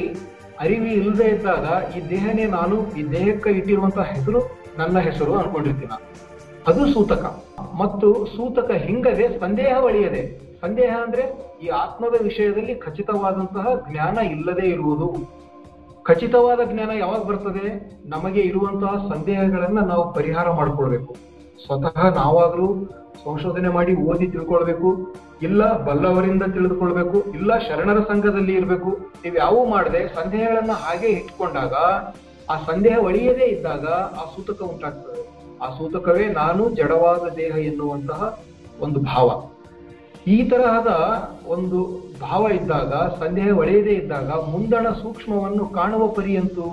ಅರಿವಿ ಇಲ್ಲದೆ ಇದ್ದಾಗ ಈ ದೇಹನೇ ನಾನು, ಈ ದೇಹಕ್ಕೆ ಇಟ್ಟಿರುವಂತಹ ಹೆಸರು ನನ್ನ ಹೆಸರು ಅನ್ಕೊಂಡಿರ್ತೀನಿ. ಅದು ಸೂತಕ. ಮತ್ತು ಸೂತಕ ಹಿಂಗದೆ ಸಂದೇಹ ಒಳಿಯದೆ. ಸಂದೇಹ ಅಂದ್ರೆ ಈ ಆತ್ಮದ ವಿಷಯದಲ್ಲಿ ಖಚಿತವಾದಂತಹ ಜ್ಞಾನ ಇಲ್ಲದೆ ಇರುವುದು. ಖಚಿತವಾದ ಜ್ಞಾನ ಯಾವಾಗ ಬರ್ತದೆ? ನಮಗೆ ಇರುವಂತಹ ಸಂದೇಹಗಳನ್ನ ನಾವು ಪರಿಹಾರ ಮಾಡ್ಕೊಳ್ಬೇಕು. ಸ್ವತಃ ನಾವಾದ್ರೂ ಸಂಶೋಧನೆ ಮಾಡಿ ಓದಿ ತಿಳ್ಕೊಳ್ಬೇಕು. ಇಲ್ಲ ಬಲ್ಲವರಿಂದ ತಿಳಿದುಕೊಳ್ಬೇಕು, ಇಲ್ಲ ಶರಣರ ಸಂಘದಲ್ಲಿ ಇರಬೇಕು. ನೀವು ಯಾವೂ ಮಾಡದೆ ಸಂದೇಹಗಳನ್ನ ಹಾಗೆ ಇಟ್ಕೊಂಡಾಗ ಆ ಸಂದೇಹ ಒಳಿಯದೇ ಇದ್ದಾಗ ಆ ಸೂತಕ ಉಂಟಾಗ್ತದೆ. ಆ ಸೂತಕವೇ ನಾನು ಜಡವಾದ ದೇಹ ಎನ್ನುವಂತಹ ಒಂದು ಭಾವ. ಈ ತರಹದ ಒಂದು ಭಾವ ಇದ್ದಾಗ, ಸಂದೇಹ ಒಳೆಯದೇ ಇದ್ದಾಗ ಮುಂದಣ ಸೂಕ್ಷ್ಮವನ್ನು ಕಾಣುವ ಪರಿಯಂತೂ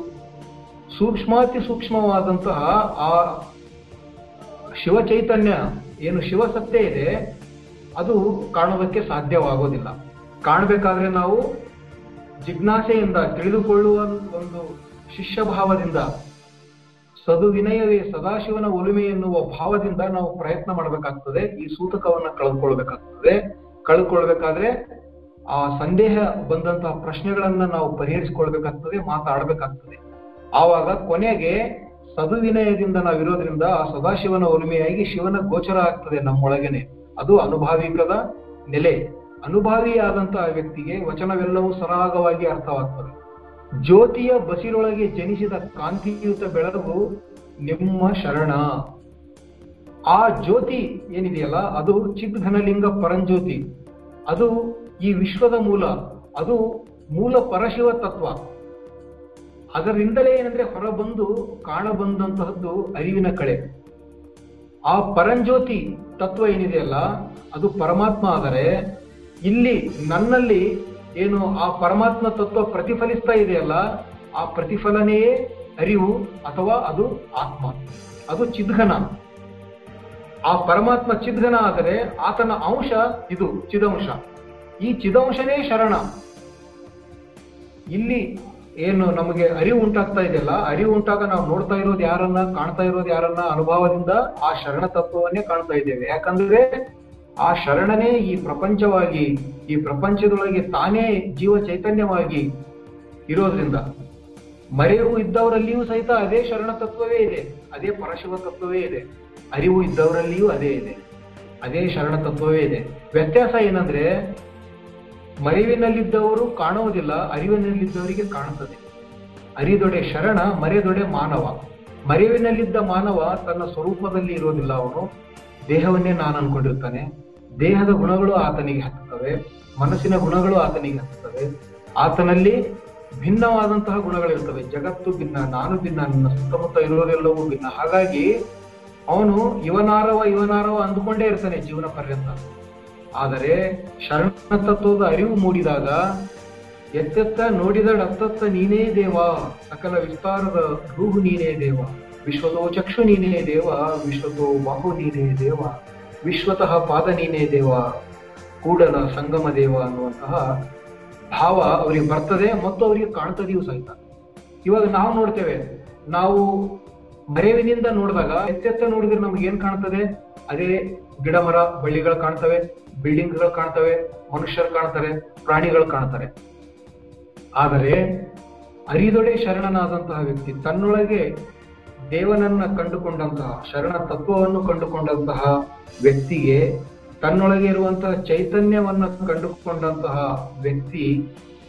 ಸೂಕ್ಷ್ಮಾತಿ ಸೂಕ್ಷ್ಮವಾದಂತಹ ಆ ಶಿವ ಚೈತನ್ಯ ಏನು ಶಿವಸತ್ಯ ಇದೆ, ಅದು ಕಾಣೋದಕ್ಕೆ ಸಾಧ್ಯವಾಗೋದಿಲ್ಲ. ಕಾಣಬೇಕಾದ್ರೆ ನಾವು ಜಿಜ್ಞಾಸೆಯಿಂದ ತಿಳಿದುಕೊಳ್ಳುವ ಒಂದು ಶಿಷ್ಯ ಭಾವದಿಂದ ಸದು ವಿನಯವೇ ಸದಾಶಿವನ ಒಲುಮೆ ಎನ್ನುವ ಭಾವದಿಂದ ನಾವು ಪ್ರಯತ್ನ ಮಾಡಬೇಕಾಗ್ತದೆ, ಈ ಸೂತಕವನ್ನ ಕಳೆದುಕೊಳ್ಬೇಕಾಗ್ತದೆ ಕಳೆದುಕೊಳ್ಬೇಕಾದ್ರೆ ಆ ಸಂದೇಹ ಬಂದಂತಹ ಪ್ರಶ್ನೆಗಳನ್ನ ನಾವು ಪರಿಹರಿಸಿಕೊಳ್ಬೇಕಾಗ್ತದೆ, ಮಾತಾಡಬೇಕಾಗ್ತದೆ. ಆವಾಗ ಕೊನೆಗೆ ಸದುವಿನಯದಿಂದ ನಾವಿರೋದ್ರಿಂದ ಆ ಸದಾಶಿವನ ಉರಿಮೆಯಾಗಿ ಶಿವನ ಗೋಚರ ಆಗ್ತದೆ ನಮ್ಮೊಳಗನೆ. ಅದು ಅನುಭಾವಿಕದ ನೆಲೆ. ಅನುಭಾವಿಯಾದಂತಹ ವ್ಯಕ್ತಿಗೆ ವಚನವೆಲ್ಲವೂ ಸರಾಗವಾಗಿ ಅರ್ಥವಾಗ್ತದೆ. ಜ್ಯೋತಿಯ ಬಸಿರೊಳಗೆ ಜನಿಸಿದ ಕಾಂತಿಯುತ ಬೆಳಗು ನಿಮ್ಮ ಶರಣ. ಆ ಜ್ಯೋತಿ ಏನಿದೆಯಲ್ಲ, ಅದು ಚಿದ್ಘನಲಿಂಗ ಪರಂಜ್ಯೋತಿ. ಅದು ಈ ವಿಶ್ವದ ಮೂಲ, ಅದು ಮೂಲ ಪರಶಿವ ತತ್ವ. ಅದರಿಂದಲೇ ಏನಂದ್ರೆ ಹೊರಬಂದು ಕಾಣಬಂದಂತಹದ್ದು ಅರಿವಿನ ಕಳೆ. ಆ ಪರಂಜ್ಯೋತಿ ತತ್ವ ಏನಿದೆಯಲ್ಲ, ಅದು ಪರಮಾತ್ಮ ಆದರೆ, ಇಲ್ಲಿ ನನ್ನಲ್ಲಿ ಏನು ಆ ಪರಮಾತ್ಮ ತತ್ವ ಪ್ರತಿಫಲಿಸ್ತಾ ಇದೆಯಲ್ಲ, ಆ ಪ್ರತಿಫಲನೆಯೇ ಅರಿವು ಅಥವಾ ಅದು ಆತ್ಮ. ಅದು ಚಿದ್ಘನ. ಆ ಪರಮಾತ್ಮ ಚಿದ್ಘನ ಆದರೆ ಆತನ ಅಂಶ ಇದು ಚಿದಂಶ. ಈ ಚಿದಂಶನೇ ಶರಣ. ಇಲ್ಲಿ ಏನು ನಮಗೆ ಅರಿವು ಉಂಟಾಗ್ತಾ ಇದೆಯಲ್ಲ, ಅರಿವು ಉಂಟಾಗ ನಾವು ನೋಡ್ತಾ ಇರೋದು ಯಾರನ್ನ, ಕಾಣ್ತಾ ಇರೋದು ಯಾರನ್ನ ಅನುಭವದಿಂದ ಆ ಶರಣ ತತ್ವವನ್ನೇ ಕಾಣ್ತಾ ಇದ್ದೇವೆ. ಯಾಕಂದ್ರೆ ಆ ಶರಣನೇ ಈ ಪ್ರಪಂಚವಾಗಿ, ಈ ಪ್ರಪಂಚದೊಳಗೆ ತಾನೇ ಜೀವ ಚೈತನ್ಯವಾಗಿ ಇರೋದ್ರಿಂದ. ಮರೆವು ಇದ್ದವರಲ್ಲಿಯೂ ಸಹಿತ ಅದೇ ಶರಣ ತತ್ವವೇ ಇದೆ, ಅದೇ ಪರಶಿವ ತತ್ವವೇ ಇದೆ. ಅರಿವು ಇದ್ದವರಲ್ಲಿಯೂ ಅದೇ ಇದೆ, ಅದೇ ಶರಣ ತತ್ವವೇ ಇದೆ. ವ್ಯತ್ಯಾಸ ಏನಂದ್ರೆ ಮರೆವಿನಲ್ಲಿದ್ದವರು ಕಾಣುವುದಿಲ್ಲ, ಅರಿವಿನಲ್ಲಿದ್ದವರಿಗೆ ಕಾಣುತ್ತದೆ. ಅರಿದೊಡೆ ಶರಣ, ಮರೆದೊಡೆ ಮಾನವ. ಮರೆವಿನಲ್ಲಿದ್ದ ಮಾನವ ತನ್ನ ಸ್ವರೂಪದಲ್ಲಿ ಇರೋದಿಲ್ಲ ಅವನು. ದೇಹವನ್ನೇ ನಾನು ಅನ್ಕೊಂಡಿರ್ತಾನೆ ದೇಹದ ಗುಣಗಳು ಆತನಿಗೆ ಹತ್ತುತ್ತವೆ. ಮನಸ್ಸಿನ ಗುಣಗಳು ಆತನಿಗೆ ಹತ್ತುತ್ತವೆ. ಆತನಲ್ಲಿ ಭಿನ್ನವಾದಂತಹ ಗುಣಗಳಿರ್ತವೆ. ಜಗತ್ತು ಭಿನ್ನ, ನಾನು ಭಿನ್ನ, ನನ್ನ ಸುತ್ತಮುತ್ತ ಇರೋರೆಲ್ಲವೂ ಭಿನ್ನ. ಹಾಗಾಗಿ ಅವನು ಇವನಾರವ ಇವನಾರವ ಅಂದುಕೊಂಡೇ ಇರ್ತಾನೆ ಜೀವನ ಪರ್ಯಂತ. ಆದರೆ ಶರಣ ತತ್ವದ ಅರಿವು ಮೂಡಿದಾಗ ಎತ್ತೆತ್ತ ನೋಡಿದ ಅತ್ತತ್ತ ನೀನೇ ದೇವ, ಸಕಲ ವಿಸ್ತಾರದ ರೂಹು ನೀನೇ ದೇವ ವಿಶ್ವದೋ ಚಕ್ಷು ನೀನೇ ದೇವ ವಿಶ್ವದೋ ಬಾಹು ನೀನೇ ದೇವ, ವಿಶ್ವತಃ ಪಾದ ನೀನೇ ದೇವ, ಕೂಡಲ ಸಂಗಮ ದೇವ ಅನ್ನುವಂತಹ ಭಾವ ಅವರಿಗೆ ಬರ್ತದೆ ಮತ್ತು ಅವರಿಗೆ ಕಾಣ್ತದೆಯೂ ಸಹಿತ. ಇವಾಗ ನಾವು ನೋಡ್ತೇವೆ, ನಾವು ಮರೆವಿನಿಂದ ನೋಡಿದಾಗ ಎತ್ತೆತ್ತ ನೋಡಿದ್ರೆ ನಮ್ಗೆ ಏನ್ ಕಾಣ್ತದೆ? ಅದೇ ಗಿಡ ಮರ, ಬಳ್ಳಿಗಳು ಕಾಣ್ತವೆ, ಬಿಲ್ಡಿಂಗ್ಗಳು ಕಾಣ್ತವೆ, ಮನುಷ್ಯರು ಕಾಣ್ತಾರೆ, ಪ್ರಾಣಿಗಳು ಕಾಣ್ತಾರೆ. ಆದರೆ ಅರಿದೊಡೆ ಶರಣನಾದಂತಹ ವ್ಯಕ್ತಿ ತನ್ನೊಳಗೆ ದೇವನನ್ನ ಕಂಡುಕೊಂಡಂತಹ, ಶರಣ ತತ್ವವನ್ನು ಕಂಡುಕೊಂಡಂತಹ ವ್ಯಕ್ತಿಗೆ ತನ್ನೊಳಗೆ ಇರುವಂತಹ ಚೈತನ್ಯವನ್ನ ಕಂಡುಕೊಂಡಂತಹ ವ್ಯಕ್ತಿ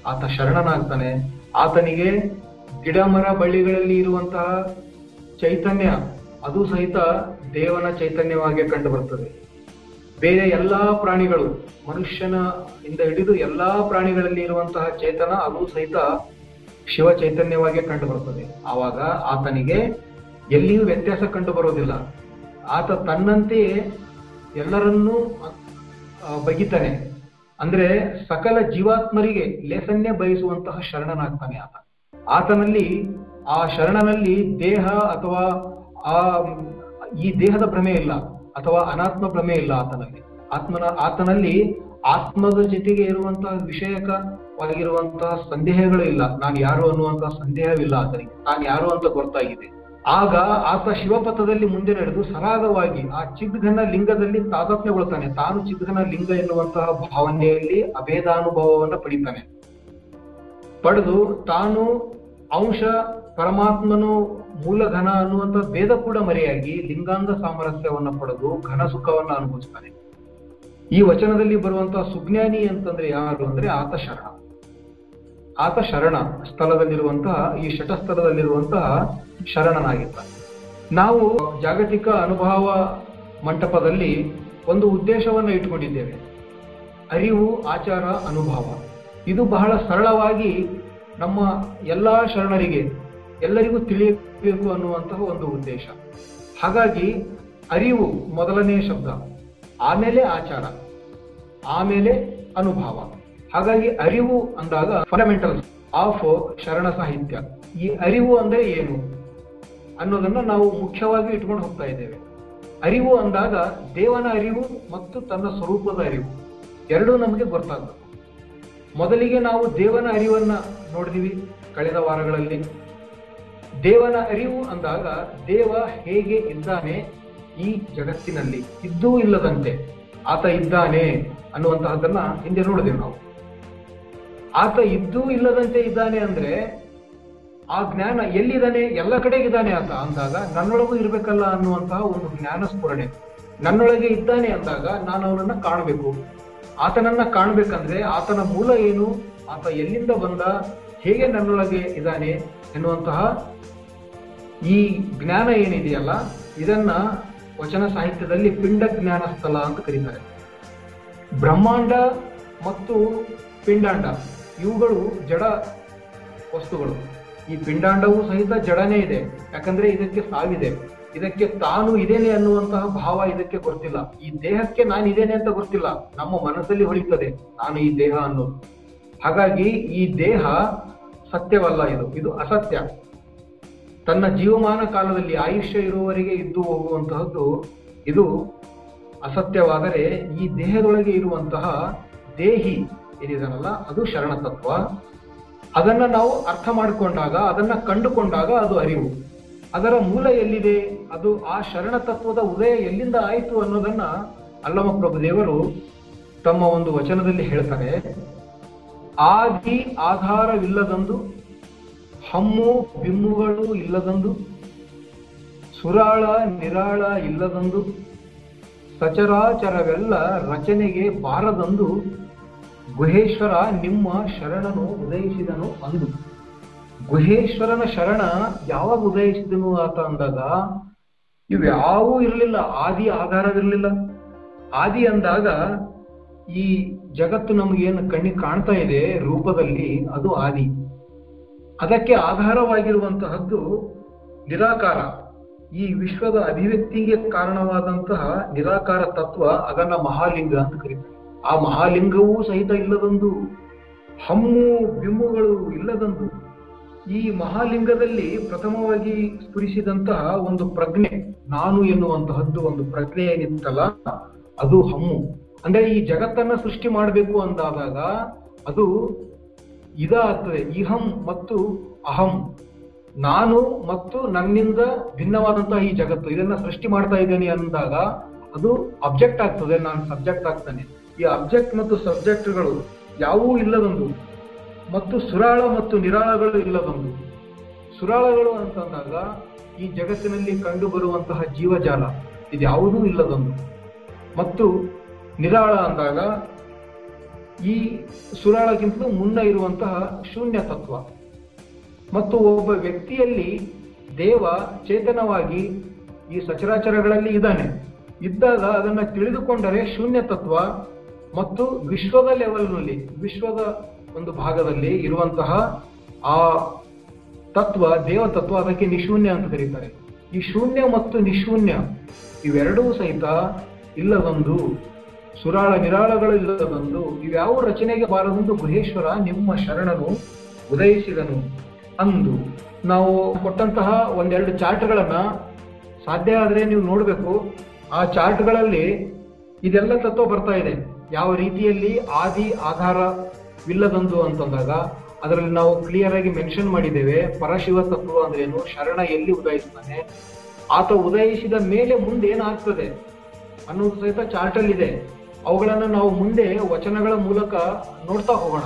ಆತ ಶರಣನಾಗ್ತಾನೆ. ಆತನಿಗೆ ಗಿಡ ಮರ ಬಳ್ಳಿಗಳಲ್ಲಿ ಇರುವಂತಹ ಚೈತನ್ಯ, ಅದು ಸಹಿತ ದೇವನ ಚೈತನ್ಯವಾಗಿ ಕಂಡು ಬರ್ತದೆ ಬೇರೆ ಎಲ್ಲಾ ಪ್ರಾಣಿಗಳು, ಮನುಷ್ಯನ ಇಂದ ಹಿಡಿದು ಎಲ್ಲಾ ಪ್ರಾಣಿಗಳಲ್ಲಿ ಇರುವಂತಹ ಚೇತನ, ಅದು ಸಹಿತ ಶಿವ ಚೈತನ್ಯವಾಗಿ ಕಂಡು ಬರ್ತದೆ ಆವಾಗ ಆತನಿಗೆ ಎಲ್ಲಿಯೂ ವ್ಯತ್ಯಾಸ ಕಂಡು ಬರೋದಿಲ್ಲ ಆತ ತನ್ನಂತೆಯೇ ಎಲ್ಲರನ್ನೂ ಬಗಿತಾನೆ. ಅಂದ್ರೆ ಸಕಲ ಜೀವಾತ್ಮರಿಗೆ ಲೇಸನ್ನೇ ಬಯಸುವಂತಹ ಶರಣನಾಗ್ತಾನೆ ಆತ. ಆತನಲ್ಲಿ ಆ ಶರಣನಲ್ಲಿ ದೇಹ ಅಥವಾ ಆ, ಈ ದೇಹದ ಭ್ರಮೆ ಇಲ್ಲ, ಅಥವಾ ಅನಾತ್ಮ ಭ್ರಮೆ ಇಲ್ಲ ಆತನಲ್ಲಿ. ಆತ್ಮನ, ಆತನಲ್ಲಿ ಆತ್ಮದ ಜೊತೆಗೆ ಇರುವಂತಹ ವಿಷಯಕವಾಗಿರುವಂತಹ ಸಂದೇಹಗಳು ಇಲ್ಲ. ನಾನು ಯಾರು ಅನ್ನುವಂತಹ ಸಂದೇಹವಿಲ್ಲ ಆತನಿಗೆ. ನಾನು ಯಾರು ಅಂತ ಗೊತ್ತಾಗಿದೆ ಆಗ ಆತ ಶಿವಪಥದಲ್ಲಿ ಮುಂದೆ ನಡೆದು ಸರಾಗವಾಗಿ ಆ ಚಿದ್ಘನ ಲಿಂಗದಲ್ಲಿ ತಾದಾತ್ಮ್ಯಗೊಳ್ತಾನೆ. ತಾನು ಚಿದ್ಘನ ಲಿಂಗ ಎನ್ನುವಂತಹ ಭಾವನೆಯಲ್ಲಿ ಅಭೇದಾನುಭವವನ್ನು ಪಡಿತಾನೆ. ಪಡೆದು ತಾನು ಅಂಶ ಪರಮಾತ್ಮನು ಮೂಲ ಘನ ಅನ್ನುವಂತ ಭೇದ ಕೂಡ ಮರೆಯಾಗಿ ಲಿಂಗಾಂಗ ಸಾಮರಸ್ಯವನ್ನು ಪಡೆದು ಘನ ಸುಖವನ್ನು ಅನುಭವಿಸ್ತಾನೆ. ಈ ವಚನದಲ್ಲಿ ಬರುವಂತಹ ಸುಜ್ಞಾನಿ ಅಂತಂದ್ರೆ ಯಾರು ಅಂದ್ರೆ ಆತ ಶರಣ ಆತ ಶರಣ ಸ್ಥಳದಲ್ಲಿರುವಂತಹ ಈ ಶಟಸ್ಥಳದಲ್ಲಿರುವಂತಹ ಶರಣನಾಗಿದ್ದಾನೆ ನಾವು ಜಾಗತಿಕ ಅನುಭವ ಮಂಟಪದಲ್ಲಿ ಒಂದು ಉದ್ದೇಶವನ್ನು ಇಟ್ಕೊಂಡಿದ್ದೇವೆ. ಅರಿವು, ಆಚಾರ, ಅನುಭವ. ಇದು ಬಹಳ ಸರಳವಾಗಿ ನಮ್ಮ ಎಲ್ಲ ಶರಣರಿಗೆ ಎಲ್ಲರಿಗೂ ತಿಳಿಯಬೇಕು ಅನ್ನುವಂತಹ ಒಂದು ಉದ್ದೇಶ. ಹಾಗಾಗಿ ಅರಿವು ಮೊದಲನೇ ಶಬ್ದ, ಆಮೇಲೆ ಆಚಾರ, ಆಮೇಲೆ ಅನುಭವ. ಹಾಗಾಗಿ ಅರಿವು ಅಂದಾಗ ಫಂಡಮೆಂಟಲ್ಸ್ ಆಫ್ ಶರಣ ಸಾಹಿತ್ಯ. ಈ ಅರಿವು ಅಂದ್ರೆ ಏನು ಅನ್ನೋದನ್ನ ನಾವು ಮುಖ್ಯವಾಗಿ ಇಟ್ಕೊಂಡು ಹೋಗ್ತಾ ಇದ್ದೇವೆ. ಅರಿವು ಅಂದಾಗ ದೇವನ ಅರಿವು ಮತ್ತು ತನ್ನ ಸ್ವರೂಪದ ಅರಿವು. ಎರಡೂ ನಮಗೆ ಗೊತ್ತಾಗಬೇಕು. ಮೊದಲಿಗೆ ನಾವು ದೇವನ ಅರಿವನ್ನ ನೋಡಿದೀವಿ ಕಳೆದ ವಾರಗಳಲ್ಲಿ. ದೇವನ ಅರಿವು ಅಂದಾಗ ದೇವ ಹೇಗೆ ಇದ್ದಾನೆ ಈ ಜಗತ್ತಿನಲ್ಲಿ? ಇದ್ದೂ ಇಲ್ಲದಂತೆ ಆತ ಇದ್ದಾನೆ ಅನ್ನುವಂತಹದ್ದನ್ನ ಹಿಂದೆ ನೋಡಿದೆವು ನಾವು. ಆತ ಇದ್ದೂ ಇಲ್ಲದಂತೆ ಇದ್ದಾನೆ ಅಂದ್ರೆ ಆ ಜ್ಞಾನ ಎಲ್ಲಿದ್ದಾನೆ? ಎಲ್ಲ ಕಡೆಗಿದ್ದಾನೆ ಆತ ಅಂದಾಗ ನನ್ನೊಳಗೂ ಇರಬೇಕಲ್ಲ ಅನ್ನುವಂತಹ ಒಂದು ಜ್ಞಾನ ಸ್ಫುರಣೆ ನನ್ನೊಳಗೆ ಇದ್ದಾನೆ ಅಂದಾಗ ನಾನು ಅವನನ್ನ ಕಾಣಬೇಕು. ಆತನನ್ನ ಕಾಣಬೇಕಂದ್ರೆ ಆತನ ಮೂಲ ಏನು? ಆತ ಎಲ್ಲಿಂದ ಬಂದ? ಹೇಗೆ ನನ್ನೊಳಗೆ ಇದ್ದಾನೆ ಎನ್ನುವಂತಹ ಈ ಜ್ಞಾನ ಏನಿದೆಯಲ್ಲ, ಇದನ್ನ ವಚನ ಸಾಹಿತ್ಯದಲ್ಲಿ ಪಿಂಡ ಜ್ಞಾನ ಸ್ಥಳ ಅಂತ ಕರೀತಾರೆ. ಬ್ರಹ್ಮಾಂಡ ಮತ್ತು ಪಿಂಡಾಂಡ, ಇವುಗಳು ಜಡ ವಸ್ತುಗಳು. ಈ ಪಿಂಡಾಂಡವೂ ಸಹಿತ ಜಡನೇ ಇದೆ. ಯಾಕಂದ್ರೆ ಇದಕ್ಕೆ ಸಾವಿದೆ. ಇದಕ್ಕೆ ತಾನು ಇದೇನೆ ಅನ್ನುವಂತಹ ಭಾವ ಇದಕ್ಕೆ ಗೊತ್ತಿಲ್ಲ. ಈ ದೇಹಕ್ಕೆ ನಾನು ಇದೇನೆ ಅಂತ ಗೊತ್ತಿಲ್ಲ. ನಮ್ಮ ಮನಸ್ಸಲ್ಲಿ ಹೊಳಿತದೆ, ನಾನು ಈ ದೇಹ ಅನ್ನೋದು. ಹಾಗಾಗಿ ಈ ದೇಹ ಸತ್ಯವಲ್ಲ ಇದು. ಇದು ಅಸತ್ಯ. ತನ್ನ ಜೀವಮಾನ ಕಾಲದಲ್ಲಿ ಆಯುಷ್ಯ ಇರುವವರೆಗೆ ಇದ್ದು ಹೋಗುವಂತಹದ್ದು ಇದು ಅಸತ್ಯವಾದರೆ ಈ ದೇಹದೊಳಗೆ ಇರುವಂತಹ ದೇಹಿ ಏನಿದನಲ್ಲ, ಅದು ಶರಣ ತತ್ವ ಅದನ್ನ ನಾವು ಅರ್ಥ ಮಾಡಿಕೊಂಡಾಗ, ಅದನ್ನ ಕಂಡುಕೊಂಡಾಗ ಅದು ಅರಿವು. ಅದರ ಮೂಲ ಎಲ್ಲಿದೆ? ಅದು ಆ ಶರಣ ತತ್ವದ ಉದಯ ಎಲ್ಲಿಂದ ಆಯಿತು ಅನ್ನೋದನ್ನ ಅಲ್ಲಮ ಪ್ರಭುದೇವರು ತಮ್ಮ ಒಂದು ವಚನದಲ್ಲಿ ಹೇಳ್ತಾರೆ. ಆದಿ ಆಧಾರವಿಲ್ಲದಂದು, ಹಮ್ಮು ಬಿಮ್ಮುಗಳು ಇಲ್ಲದಂದು, ಸುರಾಳ ನಿರಾಳ ಇಲ್ಲದಂದು, ಸಚರಾಚರವೆಲ್ಲ ರಚನೆಗೆ ಬಾರದಂದು, ಗುಹೇಶ್ವರ ನಿಮ್ಮ ಶರಣನು ಉದಯಿಸಿದನು ಅಂದು. ಗುಹೇಶ್ವರನ ಶರಣ ಯಾವಾಗ ಉದಯಿಸಿದನು ಆತ ಅಂದಾಗ ಇವ್ಯಾವೂ ಇರಲಿಲ್ಲ, ಆದಿ ಆಧಾರವಿರಲಿಲ್ಲ. ಆದಿ ಅಂದಾಗ ಈ ಜಗತ್ತು ನಮಗೇನು ಕಣ್ಣಿಗೆ ಕಾಣ್ತಾ ಇದೆ, ರೂಪದಲ್ಲಿ ಅದು ಆದಿ. ಅದಕ್ಕೆ ಆಧಾರವಾಗಿರುವಂತಹದ್ದು ನಿರಾಕಾರ. ಈ ವಿಶ್ವದ ಅಭಿವ್ಯಕ್ತಿಗೆ ಕಾರಣವಾದಂತಹ ನಿರಾಕಾರ ತತ್ವ ಅದನ್ನ ಮಹಾಲಿಂಗ ಅಂತ ಕರೀತಾರೆ. ಆ ಮಹಾಲಿಂಗವೂ ಸಹಿತ ಇಲ್ಲದೊಂದು, ಹಮ್ಮು, ಬಿಮ್ಮುಗಳು ಇಲ್ಲದಂದು ಈ ಮಹಾಲಿಂಗದಲ್ಲಿ ಪ್ರಥಮವಾಗಿ ಸ್ಫುರಿಸಿದಂತಹ ಒಂದು ಪ್ರಜ್ಞೆ, ನಾನು ಎನ್ನುವಂತಹದ್ದು ಒಂದು ಪ್ರಜ್ಞೆ ಏನಿತ್ತಲ್ಲ, ಅದು ಹಮ್ಮು. ಅಂದ್ರೆ ಈ ಜಗತ್ತನ್ನ ಸೃಷ್ಟಿ ಮಾಡಬೇಕು ಅಂದಾದಾಗ ಅದು ಇದಾಗ್ತದೆ, ಇಹಂ ಮತ್ತು ಅಹಂ. ನಾನು ಮತ್ತು ನನ್ನಿಂದ ಭಿನ್ನವಾದಂತಹ ಈ ಜಗತ್ತು, ಇದನ್ನ ಸೃಷ್ಟಿ ಮಾಡ್ತಾ ಇದ್ದೇನೆ ಅಂದಾಗ ಅದು ಅಬ್ಜೆಕ್ಟ್ ಆಗ್ತದೆ, ನಾನು ಸಬ್ಜೆಕ್ಟ್ ಆಗ್ತಾನೆ. ಈ ಅಬ್ಜೆಕ್ಟ್ ಮತ್ತು ಸಬ್ಜೆಕ್ಟ್ಗಳು ಯಾವುವೂ ಇಲ್ಲದೊಂದು ಮತ್ತು ಸುರಾಳ ಮತ್ತು ನಿರಾಳಗಳು ಇಲ್ಲದೊಂದು ಸುರಾಳಗಳು ಅಂತಂದಾಗ ಈ ಜಗತ್ತಿನಲ್ಲಿ ಕಂಡು ಬರುವಂತಹ ಜೀವಜಾಲ ಇದ್ಯಾವುದೂ ಇಲ್ಲದೊಂದು ಮತ್ತು ನಿರಾಳ ಅಂದಾಗ ಈ ಸುರಾಳಕ್ಕಿಂತಲೂ ಮುನ್ನ ಇರುವಂತಹ ಶೂನ್ಯ ತತ್ವ. ಮತ್ತು ಒಬ್ಬ ವ್ಯಕ್ತಿಯಲ್ಲಿ ದೇವ ಚೇತನವಾಗಿ ಈ ಸಚರಾಚರಗಳಲ್ಲಿ ಇದ್ದಾನೆ. ಇದ್ದಾಗ ಅದನ್ನ ತಿಳಿದುಕೊಂಡರೆ ಶೂನ್ಯ ತತ್ವ ಮತ್ತು ವಿಶ್ವದ ಲೆವೆಲ್ನಲ್ಲಿ ವಿಶ್ವದ ಒಂದು ಭಾಗದಲ್ಲಿ ಇರುವಂತಹ ಆ ತತ್ವ, ದೇವ ತತ್ವ ಅದಕ್ಕೆ ನಿಶೂನ್ಯ ಅಂತ ಕರೀತಾರೆ. ಈ ಶೂನ್ಯ ಮತ್ತು ನಿಶೂನ್ಯ ಇವೆರಡೂ ಸಹಿತ ಇಲ್ಲದೊಂದು ಸುರಾಳ ನಿರಾಳಗಳು ಇಲ್ಲದೊಂದು ಇವ್ಯಾವ ರಚನೆಗೆ ಬಾರದೊಂದು ಗುಹೇಶ್ವರ ನಿಮ್ಮ ಶರಣನು ಉದಯಿಸಿದನು ಅಂದು. ನಾವು ಕೊಟ್ಟಂತಹ ಒಂದೆರಡು ಚಾರ್ಟ್ಗಳನ್ನ ಸಾಧ್ಯ ಆದ್ರೆ ನೀವು ನೋಡಬೇಕು. ಆ ಚಾರ್ಟ್ಗಳಲ್ಲಿ ಇದೆಲ್ಲ ತತ್ವ ಬರ್ತಾ ಇದೆ. ಯಾವ ರೀತಿಯಲ್ಲಿ ಆದಿ ಆಧಾರವಿಲ್ಲದೊಂದು ಅಂತಂದಾಗ ಅದರಲ್ಲಿ ನಾವು ಕ್ಲಿಯರ್ ಆಗಿ ಮೆನ್ಷನ್ ಮಾಡಿದ್ದೇವೆ, ಪರಶಿವ ತತ್ವ ಅಂದ್ರೇನು? ಶರಣ ಎಲ್ಲಿ ಉದಯಿಸ್ತಾನೆ? ಆತ ಉದಯಿಸಿದ ಮೇಲೆ ಮುಂದೆ ಏನಾಗ್ತದೆ? ಅನ್ನೋದು ಸಹಿತ ಚಾರ್ಟ್ ಅಲ್ಲಿ ಇದೆ ಅವುಗಳನ್ನು ನಾವು ಮುಂದೆ ವಚನಗಳ ಮೂಲಕ ನೋಡ್ತಾ ಹೋಗೋಣ.